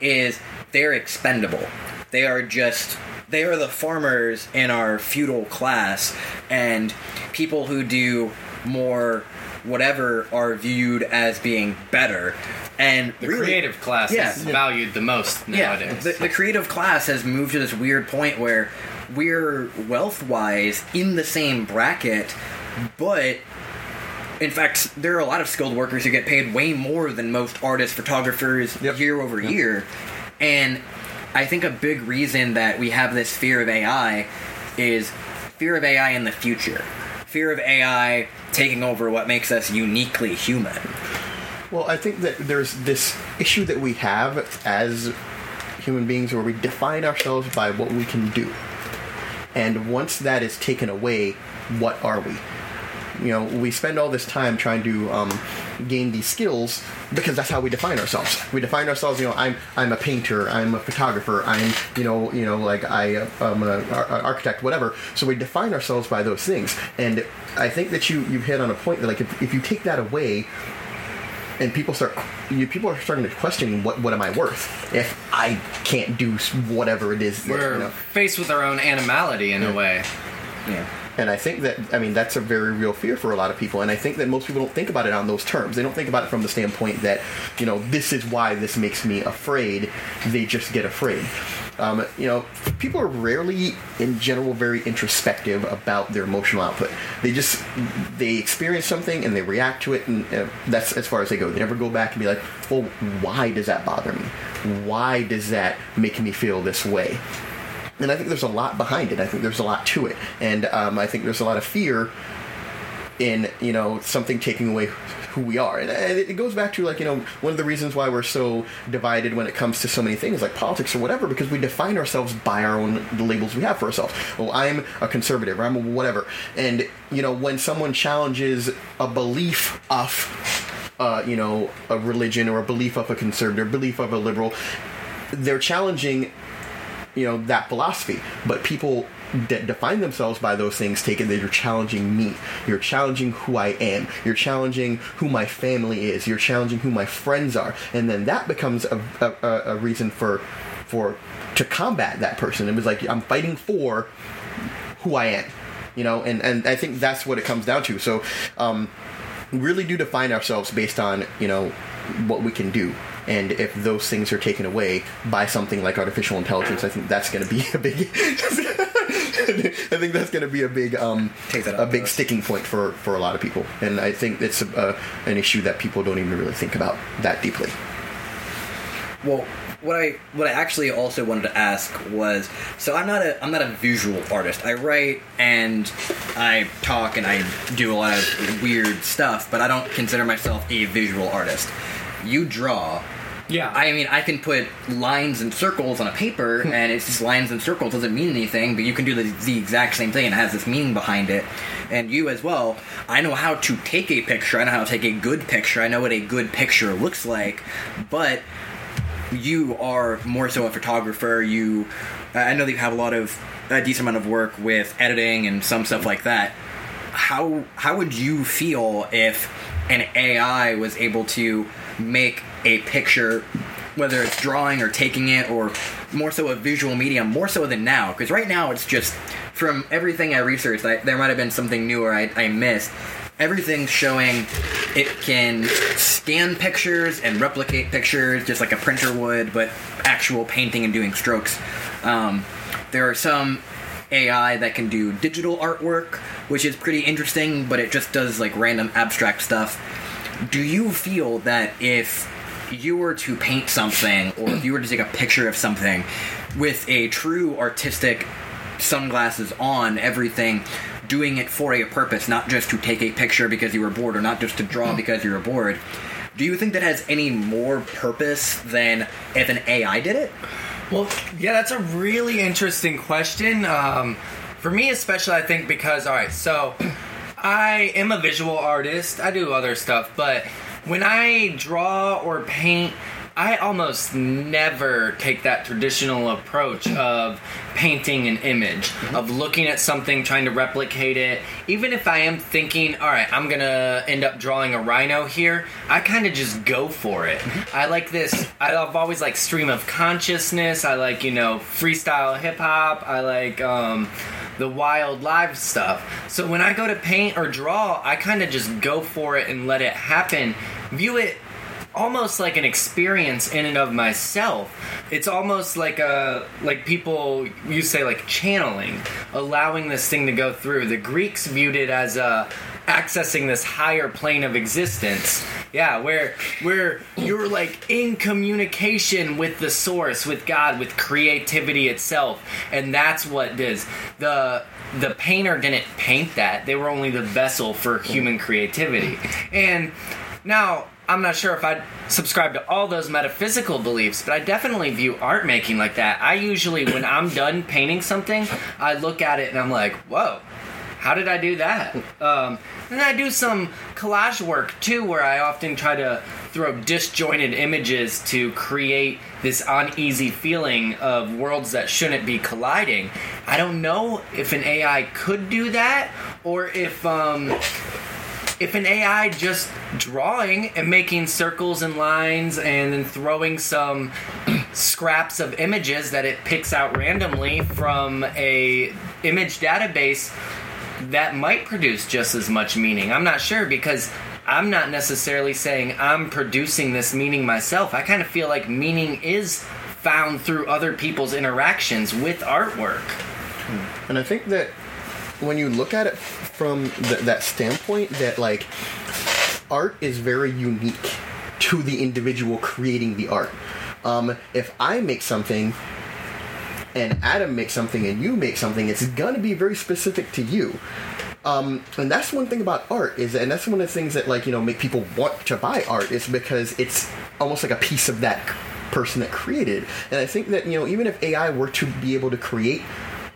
Speaker 4: is they're expendable. They are just they are the farmers in our feudal class and people who do more whatever are viewed as being better and
Speaker 1: The
Speaker 4: really-
Speaker 1: creative class
Speaker 4: Yeah.
Speaker 1: is valued the most nowadays.
Speaker 4: the, the creative class has moved to this weird point where we're wealth wise in the same bracket, but in fact, there are a lot of skilled workers who get paid way more than most artists, photographers
Speaker 3: Yep.
Speaker 4: year over year. And I think a big reason that we have this fear of AI is fear of AI in the future. Fear of AI taking over what makes us uniquely human.
Speaker 3: Well, I think that there's this issue that we have as human beings where we define ourselves by what we can do. And once that is taken away, what are we? You know, we spend all this time trying to um, gain these skills because that's how we define ourselves. We define ourselves. You know, I'm I'm a painter. I'm a photographer. I'm you know you know like I I'm an architect, whatever. So we define ourselves by those things. And I think that you you hit on a point that like if, if you take that away, and people start you, people are starting to question what what am I worth if I can't do whatever it is.
Speaker 1: We're
Speaker 3: you know.
Speaker 1: faced with our own animality in a way.
Speaker 4: Yeah.
Speaker 3: And I think that I mean that's a very real fear for a lot of people, and I think that most people don't think about it on those terms. They don't think about it from the standpoint that you know this is why this makes me afraid. They just get afraid. Um, you know, people are rarely, in general, very introspective about their emotional output. They just they experience something and they react to it, and uh, that's as far as they go. They never go back and be like, "Well, why does that bother me? Why does that make me feel this way?" And I think there's a lot behind it. I think there's a lot to it, and um, I think there's a lot of fear in you know something taking away who we are, and it it goes back to like you know one of the reasons why we're so divided when it comes to so many things like politics or whatever because we define ourselves by our own the labels we have for ourselves. Well, I'm a conservative, or I'm a whatever, and you know when someone challenges a belief of uh, you know a religion or a belief of a conservative, or belief of a liberal, they're challenging you know that philosophy. But people that define themselves by those things take it that you're challenging me you're challenging who i am you're challenging who my family is you're challenging who my friends are. And then that becomes a, a, a- reason for for to combat that person. It was like i'm fighting for who i am you know? And and i think that's what it comes down to. So um really do define ourselves based on you know what we can do and if those things are taken away by something like artificial intelligence i think that's going to be a big I think that's going to be a big, um, a big sticking point for for a lot of people, and I think it's a, a, an issue that people don't even really think about that deeply.
Speaker 4: Well, what I what I actually also wanted to ask was so I'm not a I'm not a visual artist. I write and I talk and I do a lot of weird stuff, but I don't consider myself a visual artist. You draw.
Speaker 1: Yeah.
Speaker 4: I mean, I can put lines and circles on a paper, and it's just lines and circles doesn't mean anything, but you can do the, the exact same thing and it has this meaning behind it. And you as well, I know how to take a picture, I know how to take a good picture, I know what a good picture looks like, but you are more so a photographer. You, I know that you have a lot of a decent amount of work with editing and some stuff like that. How how would you feel if an AI was able to make a picture, whether it's drawing or taking it, or more so a visual medium, more so than now? Because right now it's just from everything I researched, I, there might have been something newer I, I missed everything's showing it can scan pictures and replicate pictures just like a printer would, but actual painting and doing strokes. Um, there are some AI that can do digital artwork, which is pretty interesting, but it just does like random abstract stuff. Do you feel that if you were to paint something or if you were to take a picture of something with a true artistic sunglasses on, everything, doing it for a purpose, not just to take a picture because you were bored or not just to draw because you were bored. Do you think that has any more purpose than if an AI did it?
Speaker 1: Well, yeah, that's a really interesting question. Um, for me, especially, I think because, all right, so I am a visual artist. I do other stuff, but when I draw or paint, I almost never take that traditional approach of painting an image, of looking at something, trying to replicate it. Even if I am thinking, all right, I'm gonna end up drawing a rhino here, I kind of just go for it. I like this, I've always like stream of consciousness, I like, you know, freestyle hip hop, I like, um, the wild live stuff. So when I go to paint or draw, I kind of just go for it and let it happen. View it almost like an experience in and of myself. It's almost like a like people you say like channeling, allowing this thing to go through. The Greeks viewed it as a accessing this higher plane of existence. Yeah, where where you're like in communication with the source, with God, with creativity itself. And that's what does the the painter didn't paint that. They were only the vessel for human creativity. And now I'm not sure if I'd subscribe to all those metaphysical beliefs, but I definitely view art making like that. I usually, when I'm done painting something, I look at it and I'm like, whoa, how did I do that? Um, and I do some collage work too, where I often try to throw disjointed images to create this uneasy feeling of worlds that shouldn't be colliding. I don't know if an AI could do that or if. Um, if an AI just drawing and making circles and lines and then throwing some scraps of images that it picks out randomly from a image database that might produce just as much meaning. I'm not sure because I'm not necessarily saying I'm producing this meaning myself. I kind of feel like meaning is found through other people's interactions with artwork.
Speaker 3: And I think that when you look at it from th- that standpoint, that like art is very unique to the individual creating the art. Um, if I make something and Adam makes something and you make something, it's gonna be very specific to you. Um, and that's one thing about art is, and that's one of the things that like you know make people want to buy art is because it's almost like a piece of that person that created. And I think that you know even if AI were to be able to create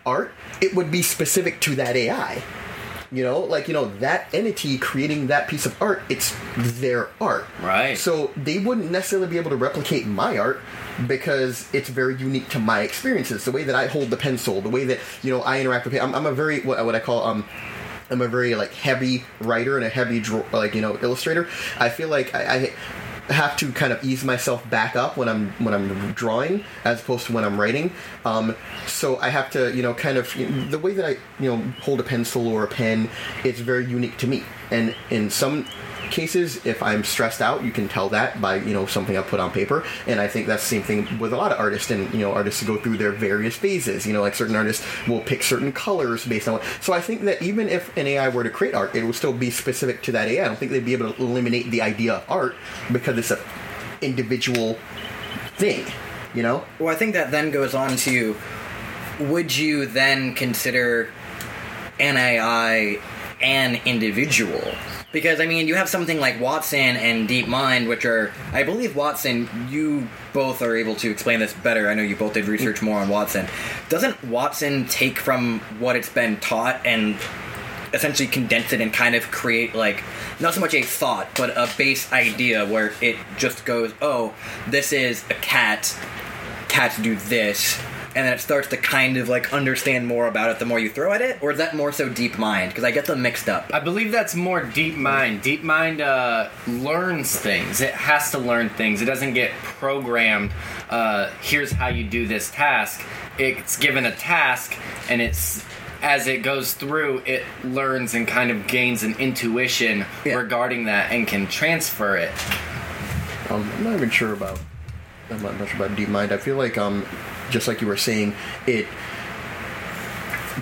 Speaker 3: art, it would be specific to that AI. You know, like you know that entity creating that piece of art, it's their art.
Speaker 1: Right.
Speaker 3: So they wouldn't necessarily be able to replicate my art because it's very unique to my experiences. The way that I hold the pencil, the way that you know I interact with. I'm, I'm a very what, what I call um. I'm a very like heavy writer and a heavy like you know illustrator. I feel like I, I have to kind of ease myself back up when I'm when I'm drawing as opposed to when I'm writing. Um, so I have to you know kind of the way that I you know hold a pencil or a pen. It's very unique to me. And in some cases if i'm stressed out you can tell that by you know something i put on paper. And i think that's the same thing with a lot of artists and you know artists go through their various phases. You know like certain artists will pick certain colors based on what so i think that even if an ai were to create art it would still be specific to that ai i. Don't think they'd be able to eliminate the idea of art because it's a individual thing you know?
Speaker 4: Well, I think that then goes on to would you then consider an AI an individual? Because, I mean, you have something like Watson and DeepMind, which are, I believe, Watson, you both are able to explain this better. I know you both did research more on Watson. Doesn't Watson take from what it's been taught and essentially condense it and kind of create like not so much a thought but a base idea where it just goes oh this is a cat cats do this and then it starts to kind of like understand more about it the more you throw at it or is that more so DeepMind because i get them mixed up
Speaker 1: I believe that's more DeepMind. Deep mind uh, learns things. It has to learn things. It doesn't get programmed. Uh, here's how you do this task. It's given a task, and it's as it goes through, it learns and kind of gains an intuition
Speaker 4: Yeah.
Speaker 1: regarding that and can transfer it.
Speaker 3: Um, I'm not even sure about. I'm not much about DeepMind. I feel like, um, just like you were saying, it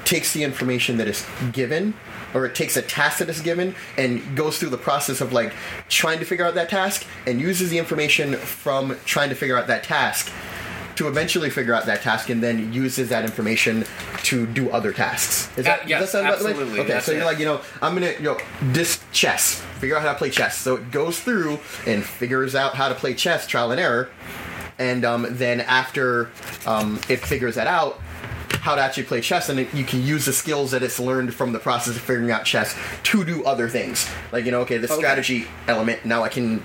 Speaker 3: takes the information that is given, or it takes a task that is given, and goes through the process of like trying to figure out that task, and uses the information from trying to figure out that task to eventually figure out that task, and then uses that information to do other tasks. Is
Speaker 1: Uh,
Speaker 3: that,
Speaker 1: yes,
Speaker 3: does that sound about right?
Speaker 1: absolutely.
Speaker 3: Okay,
Speaker 1: That's
Speaker 3: so you're
Speaker 1: it.
Speaker 3: like, you know, I'm gonna, you know, this chess, figure out how to play chess. So it goes through and figures out how to play chess, trial and error, and um, then after um, it figures that out, how to actually play chess, and it, you can use the skills that it's learned from the process of figuring out chess to do other things. Like, you know, okay, the
Speaker 4: Okay.
Speaker 3: strategy element, now I can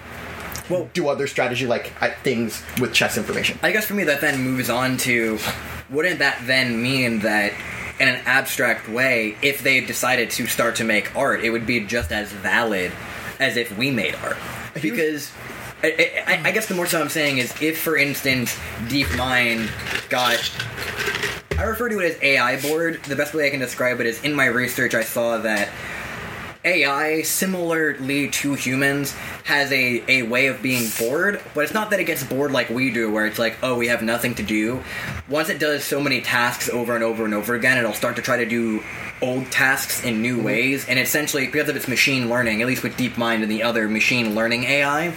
Speaker 4: Well-
Speaker 3: do other strategy like things with chess information.
Speaker 4: I guess for me, that then moves on to wouldn't that then mean that in an abstract way, if they decided to start to make art, it would be just as valid as if we made art? Because. I, I, I guess the more so I'm saying is if, for instance, DeepMind got I refer to it as AI board. The best way I can describe it is in my research, I saw that AI, similarly to humans, has a, a way of being bored, but it's not that it gets bored like we do, where it's like, oh, we have nothing to do. Once it does so many tasks over and over and over again, it'll start to try to do old tasks in new mm-hmm. ways, and essentially, because of its machine learning, at least with DeepMind and the other machine learning AI,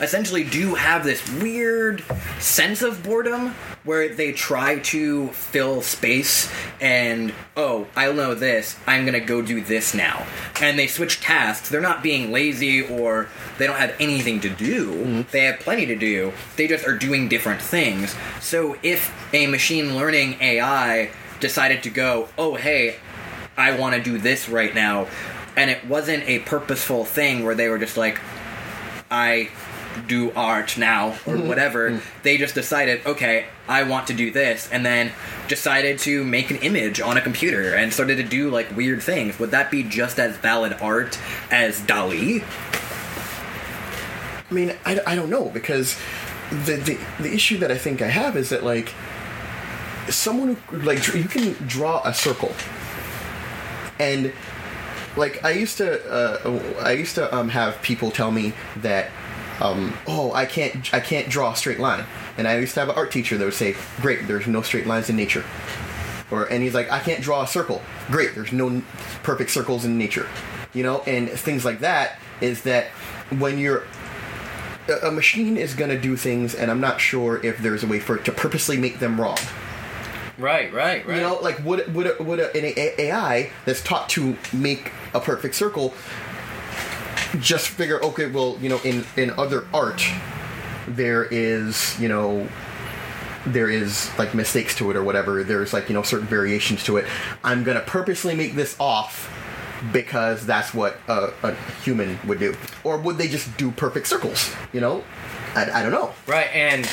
Speaker 4: essentially do have this weird sense of boredom where they try to fill space and oh i know this. I'm gonna go do this now. And they switch tasks. They're not being lazy or they don't have anything to do mm-hmm. they have plenty to do they just are doing different things so if a machine learning ai decided to go oh hey i want to do this right now and it wasn't a purposeful thing where they were just like I do art now or mm-hmm. whatever. Mm-hmm. They just decided, okay, I want to do this, and then decided to make an image on a computer and started to do like weird things. Would that be just as valid art as Dali?
Speaker 3: I mean, I, I don't know because the, the the issue that I think I have is that like someone who like you can draw a circle. And like I used to uh, I used to um, have people tell me that um, oh I can't I can't draw a straight line. And I used to have an art teacher that would say great there's no straight lines in nature. Or and he's like I can't draw a circle. Great there's no perfect circles in nature. You know and things like that is that when you're a- machine is going to do things and i'm not sure if there's a way for it to purposely make them wrong.
Speaker 1: Right, right, right.
Speaker 3: you know like would would a, would a, an ai that's taught to make a perfect circle just figure okay well you know in in other art there is you know there is like mistakes to it or whatever. There's like you know certain variations to it. I'm gonna purposely make this off because that's what a, a human would do or would they just do perfect circles you know i, I don't know
Speaker 1: Right, and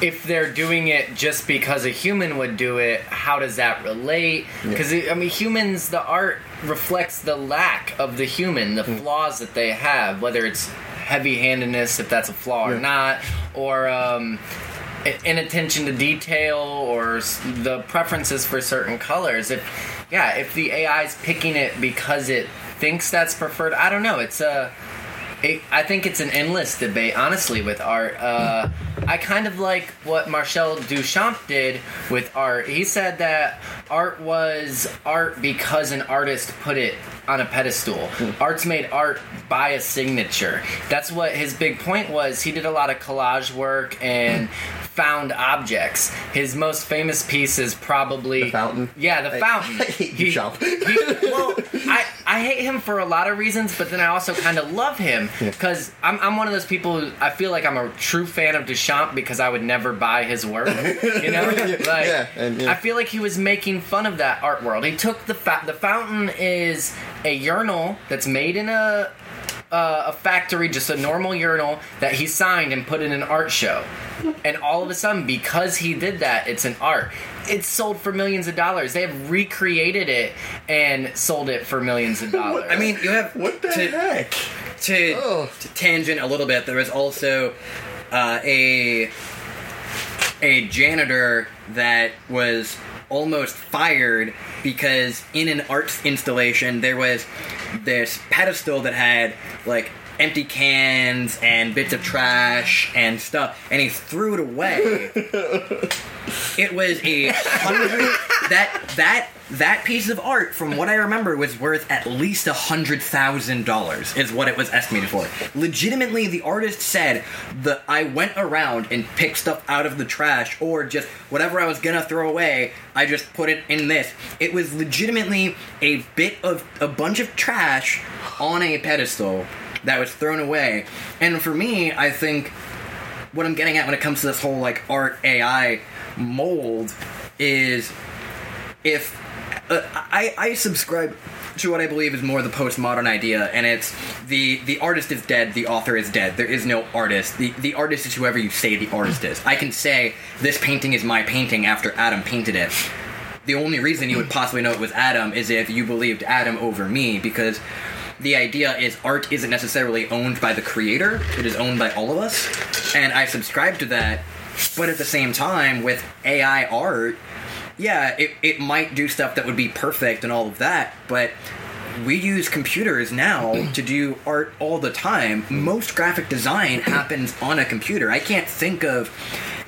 Speaker 1: if they're doing it just because a human would do it, how does that relate? Because I mean, humans, the art reflects the lack of the human, the flaws that they have, whether it's heavy-handedness, if that's a flaw or not, or um, inattention to detail, or the preferences for certain colors. If yeah, if the AI is picking it because it thinks that's preferred. I don't know. It's a. It, I think it's an endless debate, honestly, with art. Uh, I kind of like what Marcel Duchamp did with art. He said that art was art because an artist put it on a pedestal. Hmm. Art's made art by a signature. That's what his big point was. He did a lot of collage work and found objects. His most famous piece is probably
Speaker 3: The fountain?
Speaker 1: Yeah, the
Speaker 3: I-
Speaker 1: fountain.
Speaker 3: I hate
Speaker 1: He-
Speaker 3: Duchamp.
Speaker 1: he- well, I, I hate him for a lot of reasons, but then I also kind of love him because I'm, I'm one of those people who I feel like I'm a true fan of Duchamp because I would never buy his work. You know, like
Speaker 3: Yeah, and, yeah.
Speaker 1: I feel like he was making fun of that art world. He took the fa- the fountain is a urinal that's made in a uh, a factory, just a normal urinal that he signed and put in an art show. And all of a sudden, because he did that, it's an art. It's sold for millions of dollars. They have recreated it and sold it for millions of dollars.
Speaker 4: I mean, you have
Speaker 3: What the
Speaker 4: to,
Speaker 3: heck?
Speaker 4: to,
Speaker 3: Ugh.
Speaker 4: to tangent a little bit. There was also uh, a a janitor that was almost fired because in an arts installation there was this pedestal that had like empty cans and bits of trash and stuff and he threw it away. It was a hundred that that that piece of art from what i remember was worth at least a hundred thousand dollars is what it was estimated for. Legitimately the artist said that i went around and picked stuff out of the trash or just whatever i was gonna throw away i just put it in this. It was legitimately a bit of a bunch of trash on a pedestal that was thrown away. And for me i think what I'm getting at when it comes to this whole like art AI mold is if uh, I, I subscribe to what I believe is more the postmodern idea, and it's the the artist is dead, the author is dead. There is no artist. The the artist is whoever you say the artist is. I can say this painting is my painting after Adam painted it. The only reason you would possibly know it was Adam is if you believed Adam over me, because the idea is art isn't necessarily owned by the creator, it is owned by all of us. And I subscribe to that. But at the same time, with AI art, yeah, it, it might do stuff that would be perfect and all of that, but we use computers now to do art all the time. Most graphic design happens on a computer. I can't think of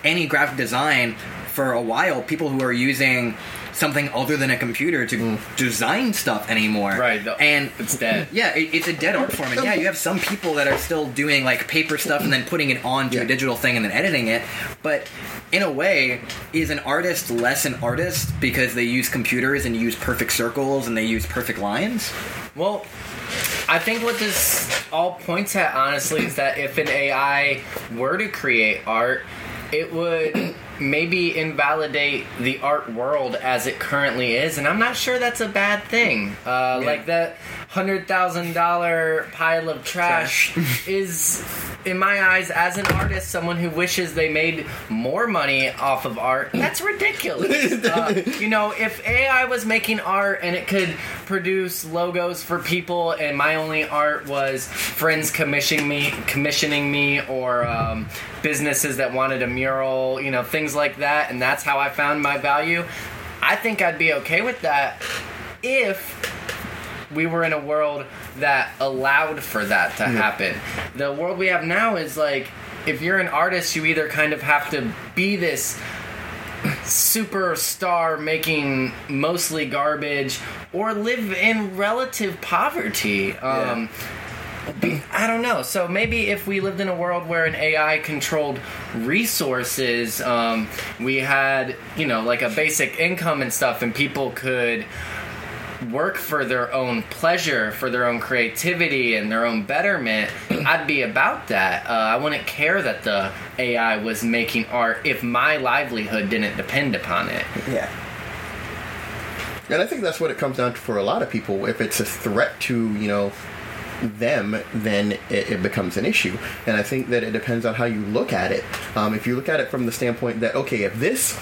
Speaker 4: any graphic design for a while, people who are using something other than a computer to mm. design stuff anymore.
Speaker 1: Right, the-
Speaker 4: And
Speaker 1: it's dead.
Speaker 4: yeah, it, it's a dead art form, and yeah, you have some people that are still doing like paper stuff and then putting it onto
Speaker 3: Yeah.
Speaker 4: a digital thing and then editing it. But in a way, is an artist less an artist because they use computers and use perfect circles and they use perfect lines?
Speaker 1: Well, I think what this all points at, honestly, is that if an AI were to create art, it would maybe invalidate the art world as it currently is, and I'm not sure that's a bad thing. Uh, Like that hundred thousand dollar pile of trash is, in my eyes, as an artist, someone who wishes they made more money off of art. That's ridiculous. Uh, you know, if AI was making art and it could produce logos for people, and my only art was friends commissioning me, commissioning me, or um, businesses that wanted a mural, you know, things like that, and that's how I found my value. I think I'd be okay with that if we were in a world that allowed for that to happen. The world we have now is like if you're an artist, you either kind of have to be this superstar making mostly garbage or live in relative poverty. Um, be- I don't know. So maybe if we lived in a world where an AI controlled resources, um, we had, you know, like a basic income and stuff, and people could work for their own pleasure, for their own creativity and their own betterment, I'd be about that. Uh, I wouldn't care that the AI was making art if my livelihood didn't depend upon it.
Speaker 3: Yeah. And I think that's what it comes down to for a lot of people. If it's a threat to, you know, them, then it, it becomes an issue. And I think that it depends on how you look at it. Um, if you look at it from the standpoint that, okay, if this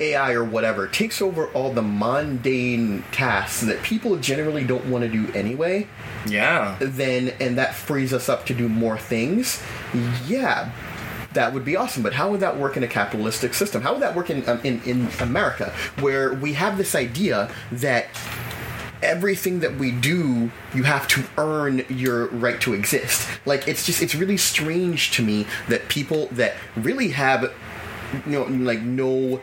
Speaker 3: AI or whatever takes over all the mundane tasks that people generally don't want to do anyway,
Speaker 1: Yeah.
Speaker 3: then and that frees us up to do more things yeah that would be awesome but how would that work in a capitalistic system how would that work in um, in, in america where we have this idea that everything that we do you have to earn your right to exist like it's just it's really strange to me that people that really have you know like no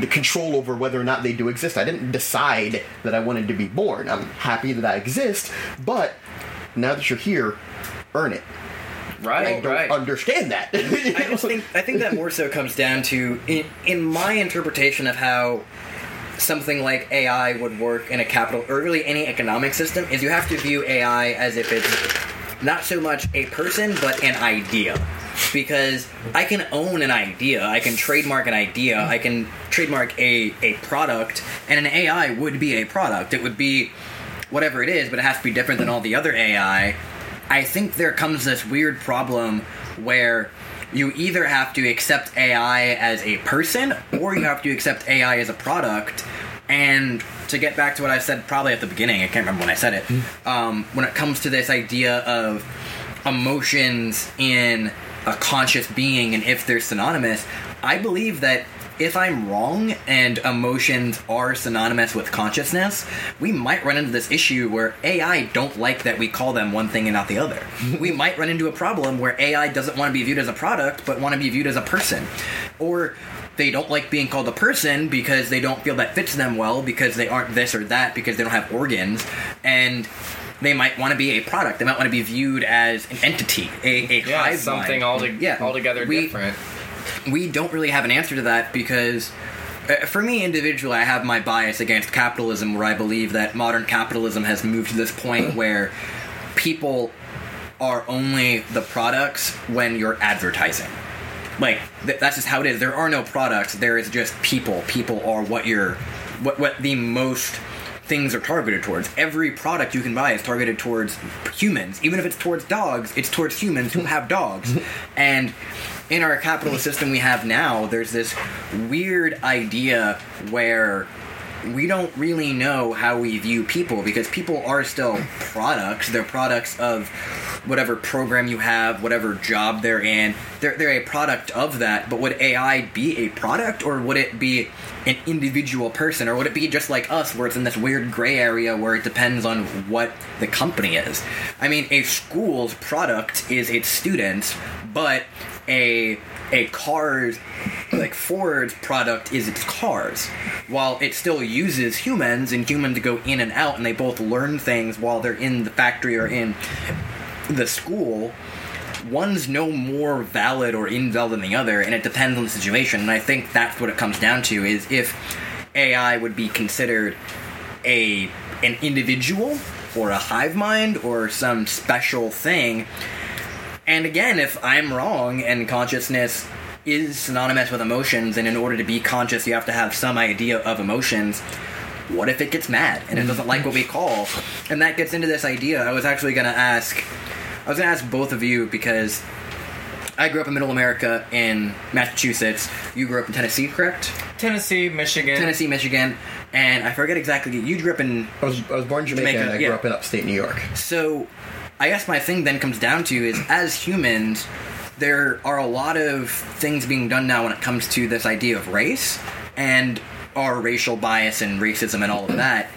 Speaker 3: the control over whether or not they do exist i didn't decide that i wanted to be born i'm happy that i exist but now that you're here earn it
Speaker 1: Right, I
Speaker 3: don't
Speaker 1: right.
Speaker 3: understand that.
Speaker 4: I just think I think that more so comes down to in, in my interpretation of how something like AI would work in a capital or really any economic system is you have to view AI as if it's not so much a person but an idea. Because I can own an idea, I can trademark an idea, I can trademark a, a product, and an AI would be a product. It would be whatever it is, but it has to be different than all the other AI. I think there comes this weird problem where you either have to accept AI as a person or you have to accept AI as a product. And to get back to what I said probably at the beginning, I can't remember when I said it, um, when it comes to this idea of emotions in a conscious being and if they're synonymous, I believe that if I'm wrong and emotions are synonymous with consciousness, we might run into this issue where AI don't like that we call them one thing and not the other. we might run into a problem where AI doesn't want to be viewed as a product but want to be viewed as a person. Or they don't like being called a person because they don't feel that fits them well because they aren't this or that because they don't have organs and they might want to be a product. They might want to be viewed as an entity, a, a
Speaker 1: Yeah,
Speaker 4: hive
Speaker 1: something
Speaker 4: mind.
Speaker 1: alto-
Speaker 4: Yeah,
Speaker 1: altogether
Speaker 4: we-
Speaker 1: different.
Speaker 4: We don't really have an answer to that because uh, for me individually i have my bias against capitalism where i believe that modern capitalism has moved to this point where people are only the products when you're advertising. Like th- that's just how it is. There are no products. There is just people. People are what you're what what the most things are targeted towards. Every product you can buy is targeted towards humans. Even if it's towards dogs it's towards humans who have dogs. And in our capitalist system we have now there's this weird idea where we don't really know how we view people because people are still products. They're products of whatever program you have, whatever job they're in. They're, they're a product of that. But would AI be a product or would it be an individual person or would it be just like us where it's in this weird gray area where it depends on what the company is? I mean, a school's product is its students, but a a car's like Ford's product is its cars. While it still uses humans and humans go in and out and they both learn things while they're in the factory or in the school, one's no more valid or invalid than the other and it depends on the situation. And I think that's what it comes down to is if AI would be considered a an individual or a hive mind or some special thing and again, if I'm wrong and consciousness is synonymous with emotions, and in order to be conscious, you have to have some idea of emotions. What if it gets mad and it doesn't like what we mm-hmm. call? And that gets into this idea. I was actually going to ask, I was going to ask both of you because I grew up in Middle America in Massachusetts. You grew up in Tennessee, correct?
Speaker 1: Tennessee, Michigan.
Speaker 4: Tennessee, Michigan, and I forget exactly. You grew up in
Speaker 3: I was, I was born in Jamaica,
Speaker 4: Jamaica,
Speaker 3: and I
Speaker 4: yeah.
Speaker 3: grew up in upstate New York.
Speaker 4: So, I guess my thing then comes down to is as humans, there are a lot of things being done now when it comes to this idea of race and our racial bias and racism and all of that.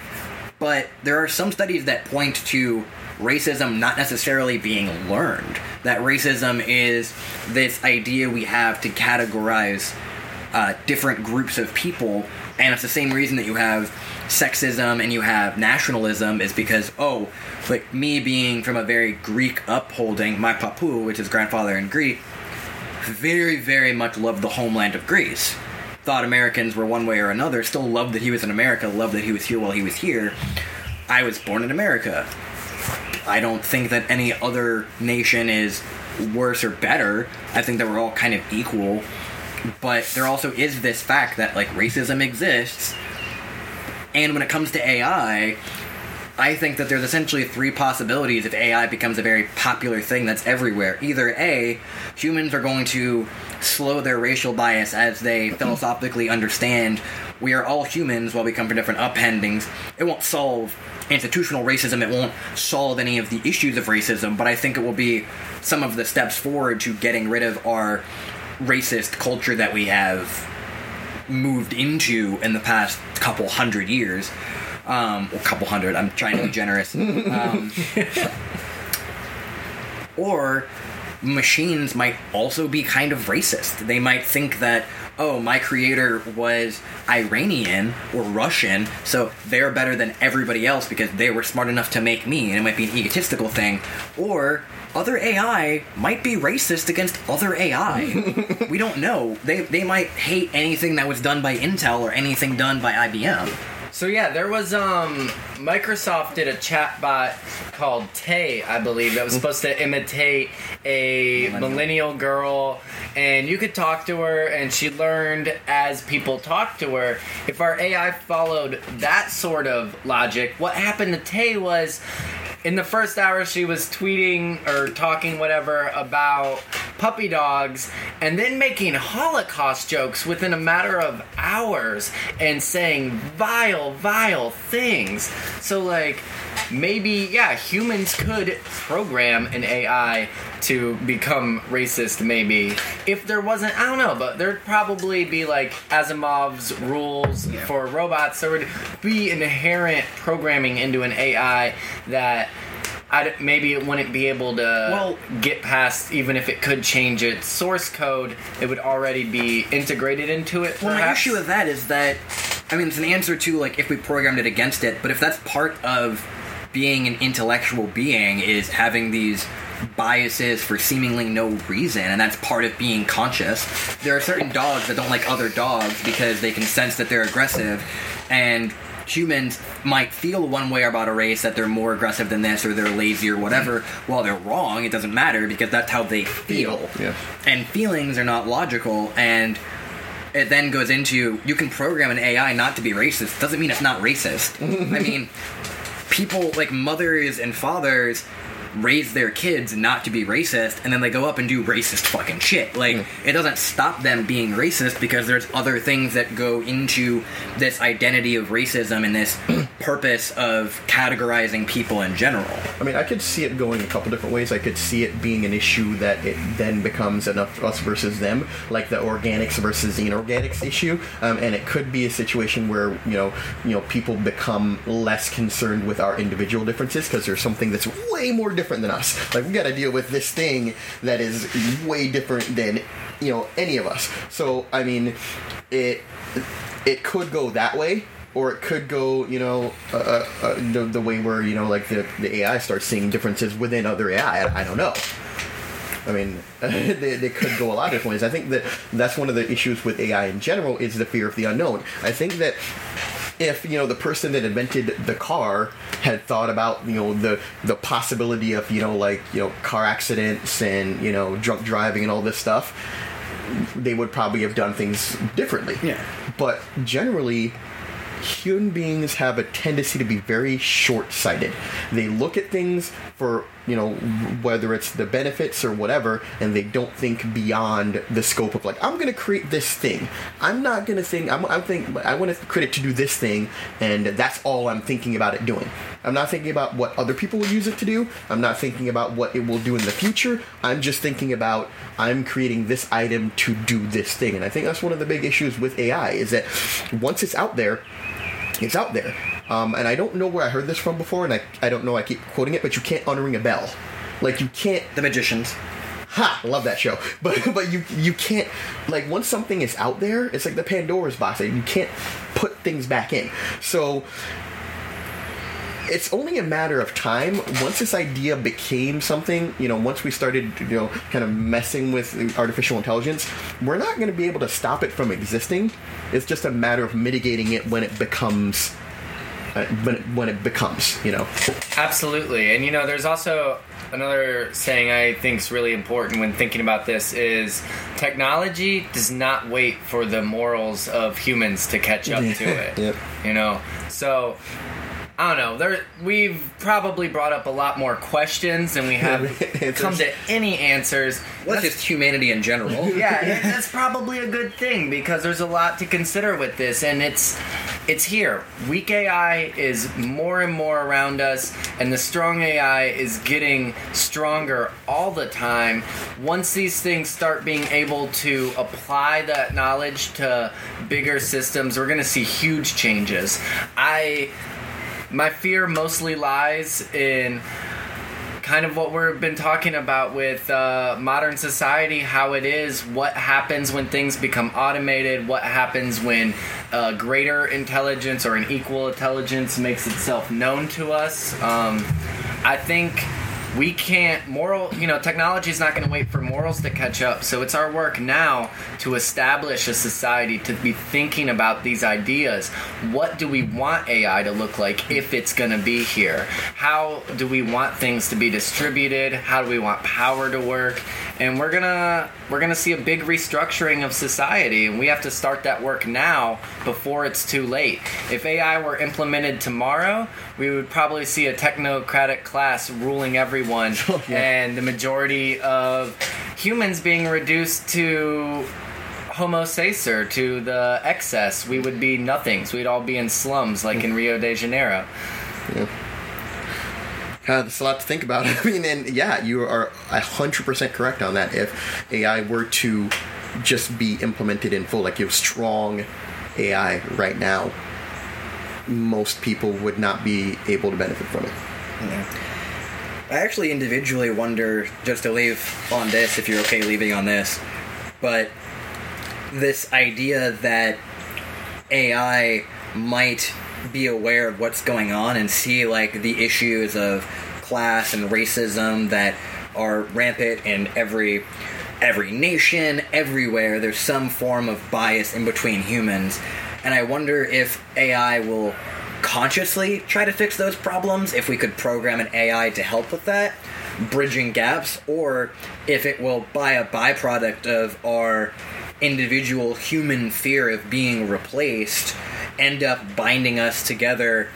Speaker 4: But there are some studies that point to racism not necessarily being learned. That racism is this idea we have to categorize uh, different groups of people, and it's the same reason that you have sexism and you have nationalism is because oh, like me being from a very Greek upholding, my papu, which is grandfather in Greek, very very much loved the homeland of Greece. Thought Americans were one way or another. Still loved that he was in America. Loved that he was here while he was here. I was born in America. I don't think that any other nation is worse or better. I think that we're all kind of equal. But there also is this fact that like racism exists. And when it comes to AI, I think that there's essentially three possibilities if AI becomes a very popular thing that's everywhere. Either A, humans are going to slow their racial bias as they philosophically understand we are all humans while we come from different upendings. It won't solve institutional racism, it won't solve any of the issues of racism, but I think it will be some of the steps forward to getting rid of our racist culture that we have moved into in the past couple hundred years. Um, a couple hundred. I'm trying to be generous. Um, or machines might also be kind of racist. They might think that, oh, my creator was Iranian or Russian, so they're better than everybody else because they were smart enough to make me, and it might be an egotistical thing. Or other AI might be racist against other AI. we don't know. They they might hate anything that was done by Intel or anything done by IBM.
Speaker 1: So yeah, there was um Microsoft did a chatbot called Tay, I believe, that was supposed to imitate a
Speaker 4: Millennial.
Speaker 1: millennial girl and you could talk to her and she learned as people talked to her. If our AI followed that sort of logic, what happened to Tay was in the first hour she was tweeting or talking whatever about puppy dogs and then making holocaust jokes within a matter of hours and saying vile vile things. So like maybe yeah humans could program an ai to become racist maybe. If there wasn't i don't know but there'd probably be like asimov's rules for robots. There would be inherent programming into an ai that I maybe it wouldn't be able to
Speaker 4: Well-
Speaker 1: get past even if it could change its source code it would already be integrated into it
Speaker 4: Well, my issue with that is that, I mean, it's an answer to like if we programmed it against it, but if that's part of being an intellectual being is having these biases for seemingly no reason, and that's part of being conscious. There are certain dogs that don't like other dogs because they can sense that they're aggressive, and humans might feel one way about a race that they're more aggressive than this or they're lazy or whatever. While they're wrong, it doesn't matter because that's how they feel.
Speaker 3: Yeah.
Speaker 4: And feelings are not logical, and it then goes into you can program an AI not to be racist. Doesn't mean it's not racist. I mean, people like mothers and fathers raise their kids not to be racist and then they go up and do racist fucking shit. Like it doesn't stop them being racist because there's other things that go into this identity of racism and this purpose of categorizing people in general.
Speaker 3: I mean, I could see it going a couple different ways. I could see it being an issue that it then becomes an us us versus them, like the organics versus inorganics issue, um, and it could be a situation where you know, you know, people become less concerned with our individual differences because there's something that's way more different than us. Like we got to deal with this thing that is way different than you know any of us. So I mean, it it could go that way or it could go you know uh, uh, uh, the, the way where you know like the, the ai starts seeing differences within other ai i, I don't know I mean, they, they could go a lot of different ways. I think that that's one of the issues with AI in general is the fear of the unknown. I think that if you know the person that invented the car had thought about you know the the possibility of you know like you know car accidents and you know drunk driving and all this stuff, they would probably have done things differently.
Speaker 4: Yeah.
Speaker 3: But generally, human beings have a tendency to be very short-sighted. They look at things for you know whether it's the benefits or whatever, and they don't think beyond the scope of like I'm to create this thing. I'm not to think I'm, I'm think I want to create it to do this thing, and that's all I'm thinking about it doing. I'm not thinking about what other people will use it to do. I'm not thinking about what it will do in the future. I'm just thinking about I'm creating this item to do this thing. And I think that's one of the big issues with AI is that once it's out there, it's out there. Um, and I don't know where I heard this from before, and I, I don't know, I keep quoting it, but you can't unring a bell. Like, you can't
Speaker 4: The magicians.
Speaker 3: Ha! I love that show. But but you you can't like once something is out there, it's like the Pandora's box. Like, you can't put things back in. So it's only a matter of time once this idea became something you know once we started you know kind of messing with artificial intelligence we're not going to be able to stop it from existing it's just a matter of mitigating it when it becomes Uh, when it, when it becomes you know
Speaker 1: Absolutely. And you know, there's also another saying I think is really important when thinking about this is technology does not wait for the morals of humans to catch up to it.
Speaker 3: Yep.
Speaker 1: You know. So I don't know. There, we've probably brought up a lot more questions than we have come to any answers.
Speaker 4: Well, that's just humanity in general.
Speaker 1: yeah, that's probably a good thing because there's a lot to consider with this, and it's it's here. Weak AI is more and more around us, and the strong AI is getting stronger all the time. Once these things start being able to apply that knowledge to bigger systems, we're going to see huge changes. I my fear mostly lies in kind of what we've been talking about with uh, modern society, how it is, what happens when things become automated, what happens when uh, greater intelligence or an equal intelligence makes itself known to us. Um, I think we can't moral you know technology is not going to wait for morals to catch up. So it's our work now to establish a society to be thinking about these ideas. What do we want ai to look like if it's going to be here? How do we want things to be distributed? How do we want power to work? And we're gonna we're gonna see a big restructuring of society and we have to start that work now before it's too late. If ai were implemented tomorrow we would probably see a technocratic class ruling everyone
Speaker 3: Oh, yeah.
Speaker 1: and the majority of humans being reduced to homo sacer to the excess we would be nothings we'd all be in slums like in rio de janeiro
Speaker 3: Uh, that's a lot to think about. I mean, and yeah, you are hundred percent correct on that. If AI were to just be implemented in full, like you have strong AI right now, most people would not be able to benefit from it.
Speaker 4: I actually individually wonder, just to leave on this, if you're okay leaving on this, but this idea that AI might be aware of what's going on and see like the issues of class and racism that are rampant in every every nation, everywhere. There's some form of bias in between humans, and I wonder if AI will consciously try to fix those problems. If we could program an AI to help with that, bridging gaps, or if it will buy a byproduct of our individual human fear of being replaced end up binding us together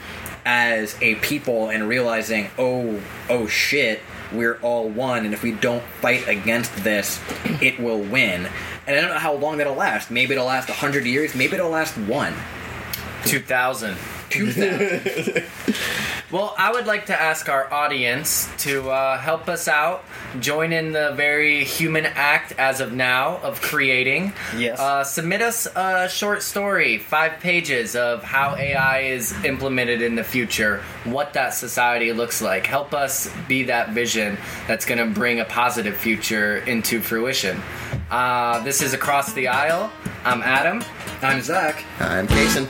Speaker 4: as a people and realizing oh oh shit we're all one and if we don't fight against this it will win. And i don't know how long that'll last. Maybe it'll last 100 years maybe it'll last one.
Speaker 1: 2000
Speaker 4: 2000
Speaker 1: Well, I would like to ask our audience to uh, help us out, join in the very human act as of now of creating.
Speaker 4: Yes.
Speaker 1: Uh, submit us a short story, five pages of how AI is implemented in the future, what that society looks like. Help us be that vision that's going to bring a positive future into fruition. Uh, this is Across the Aisle. I'm Adam.
Speaker 4: i'm zach
Speaker 3: I'm Jason.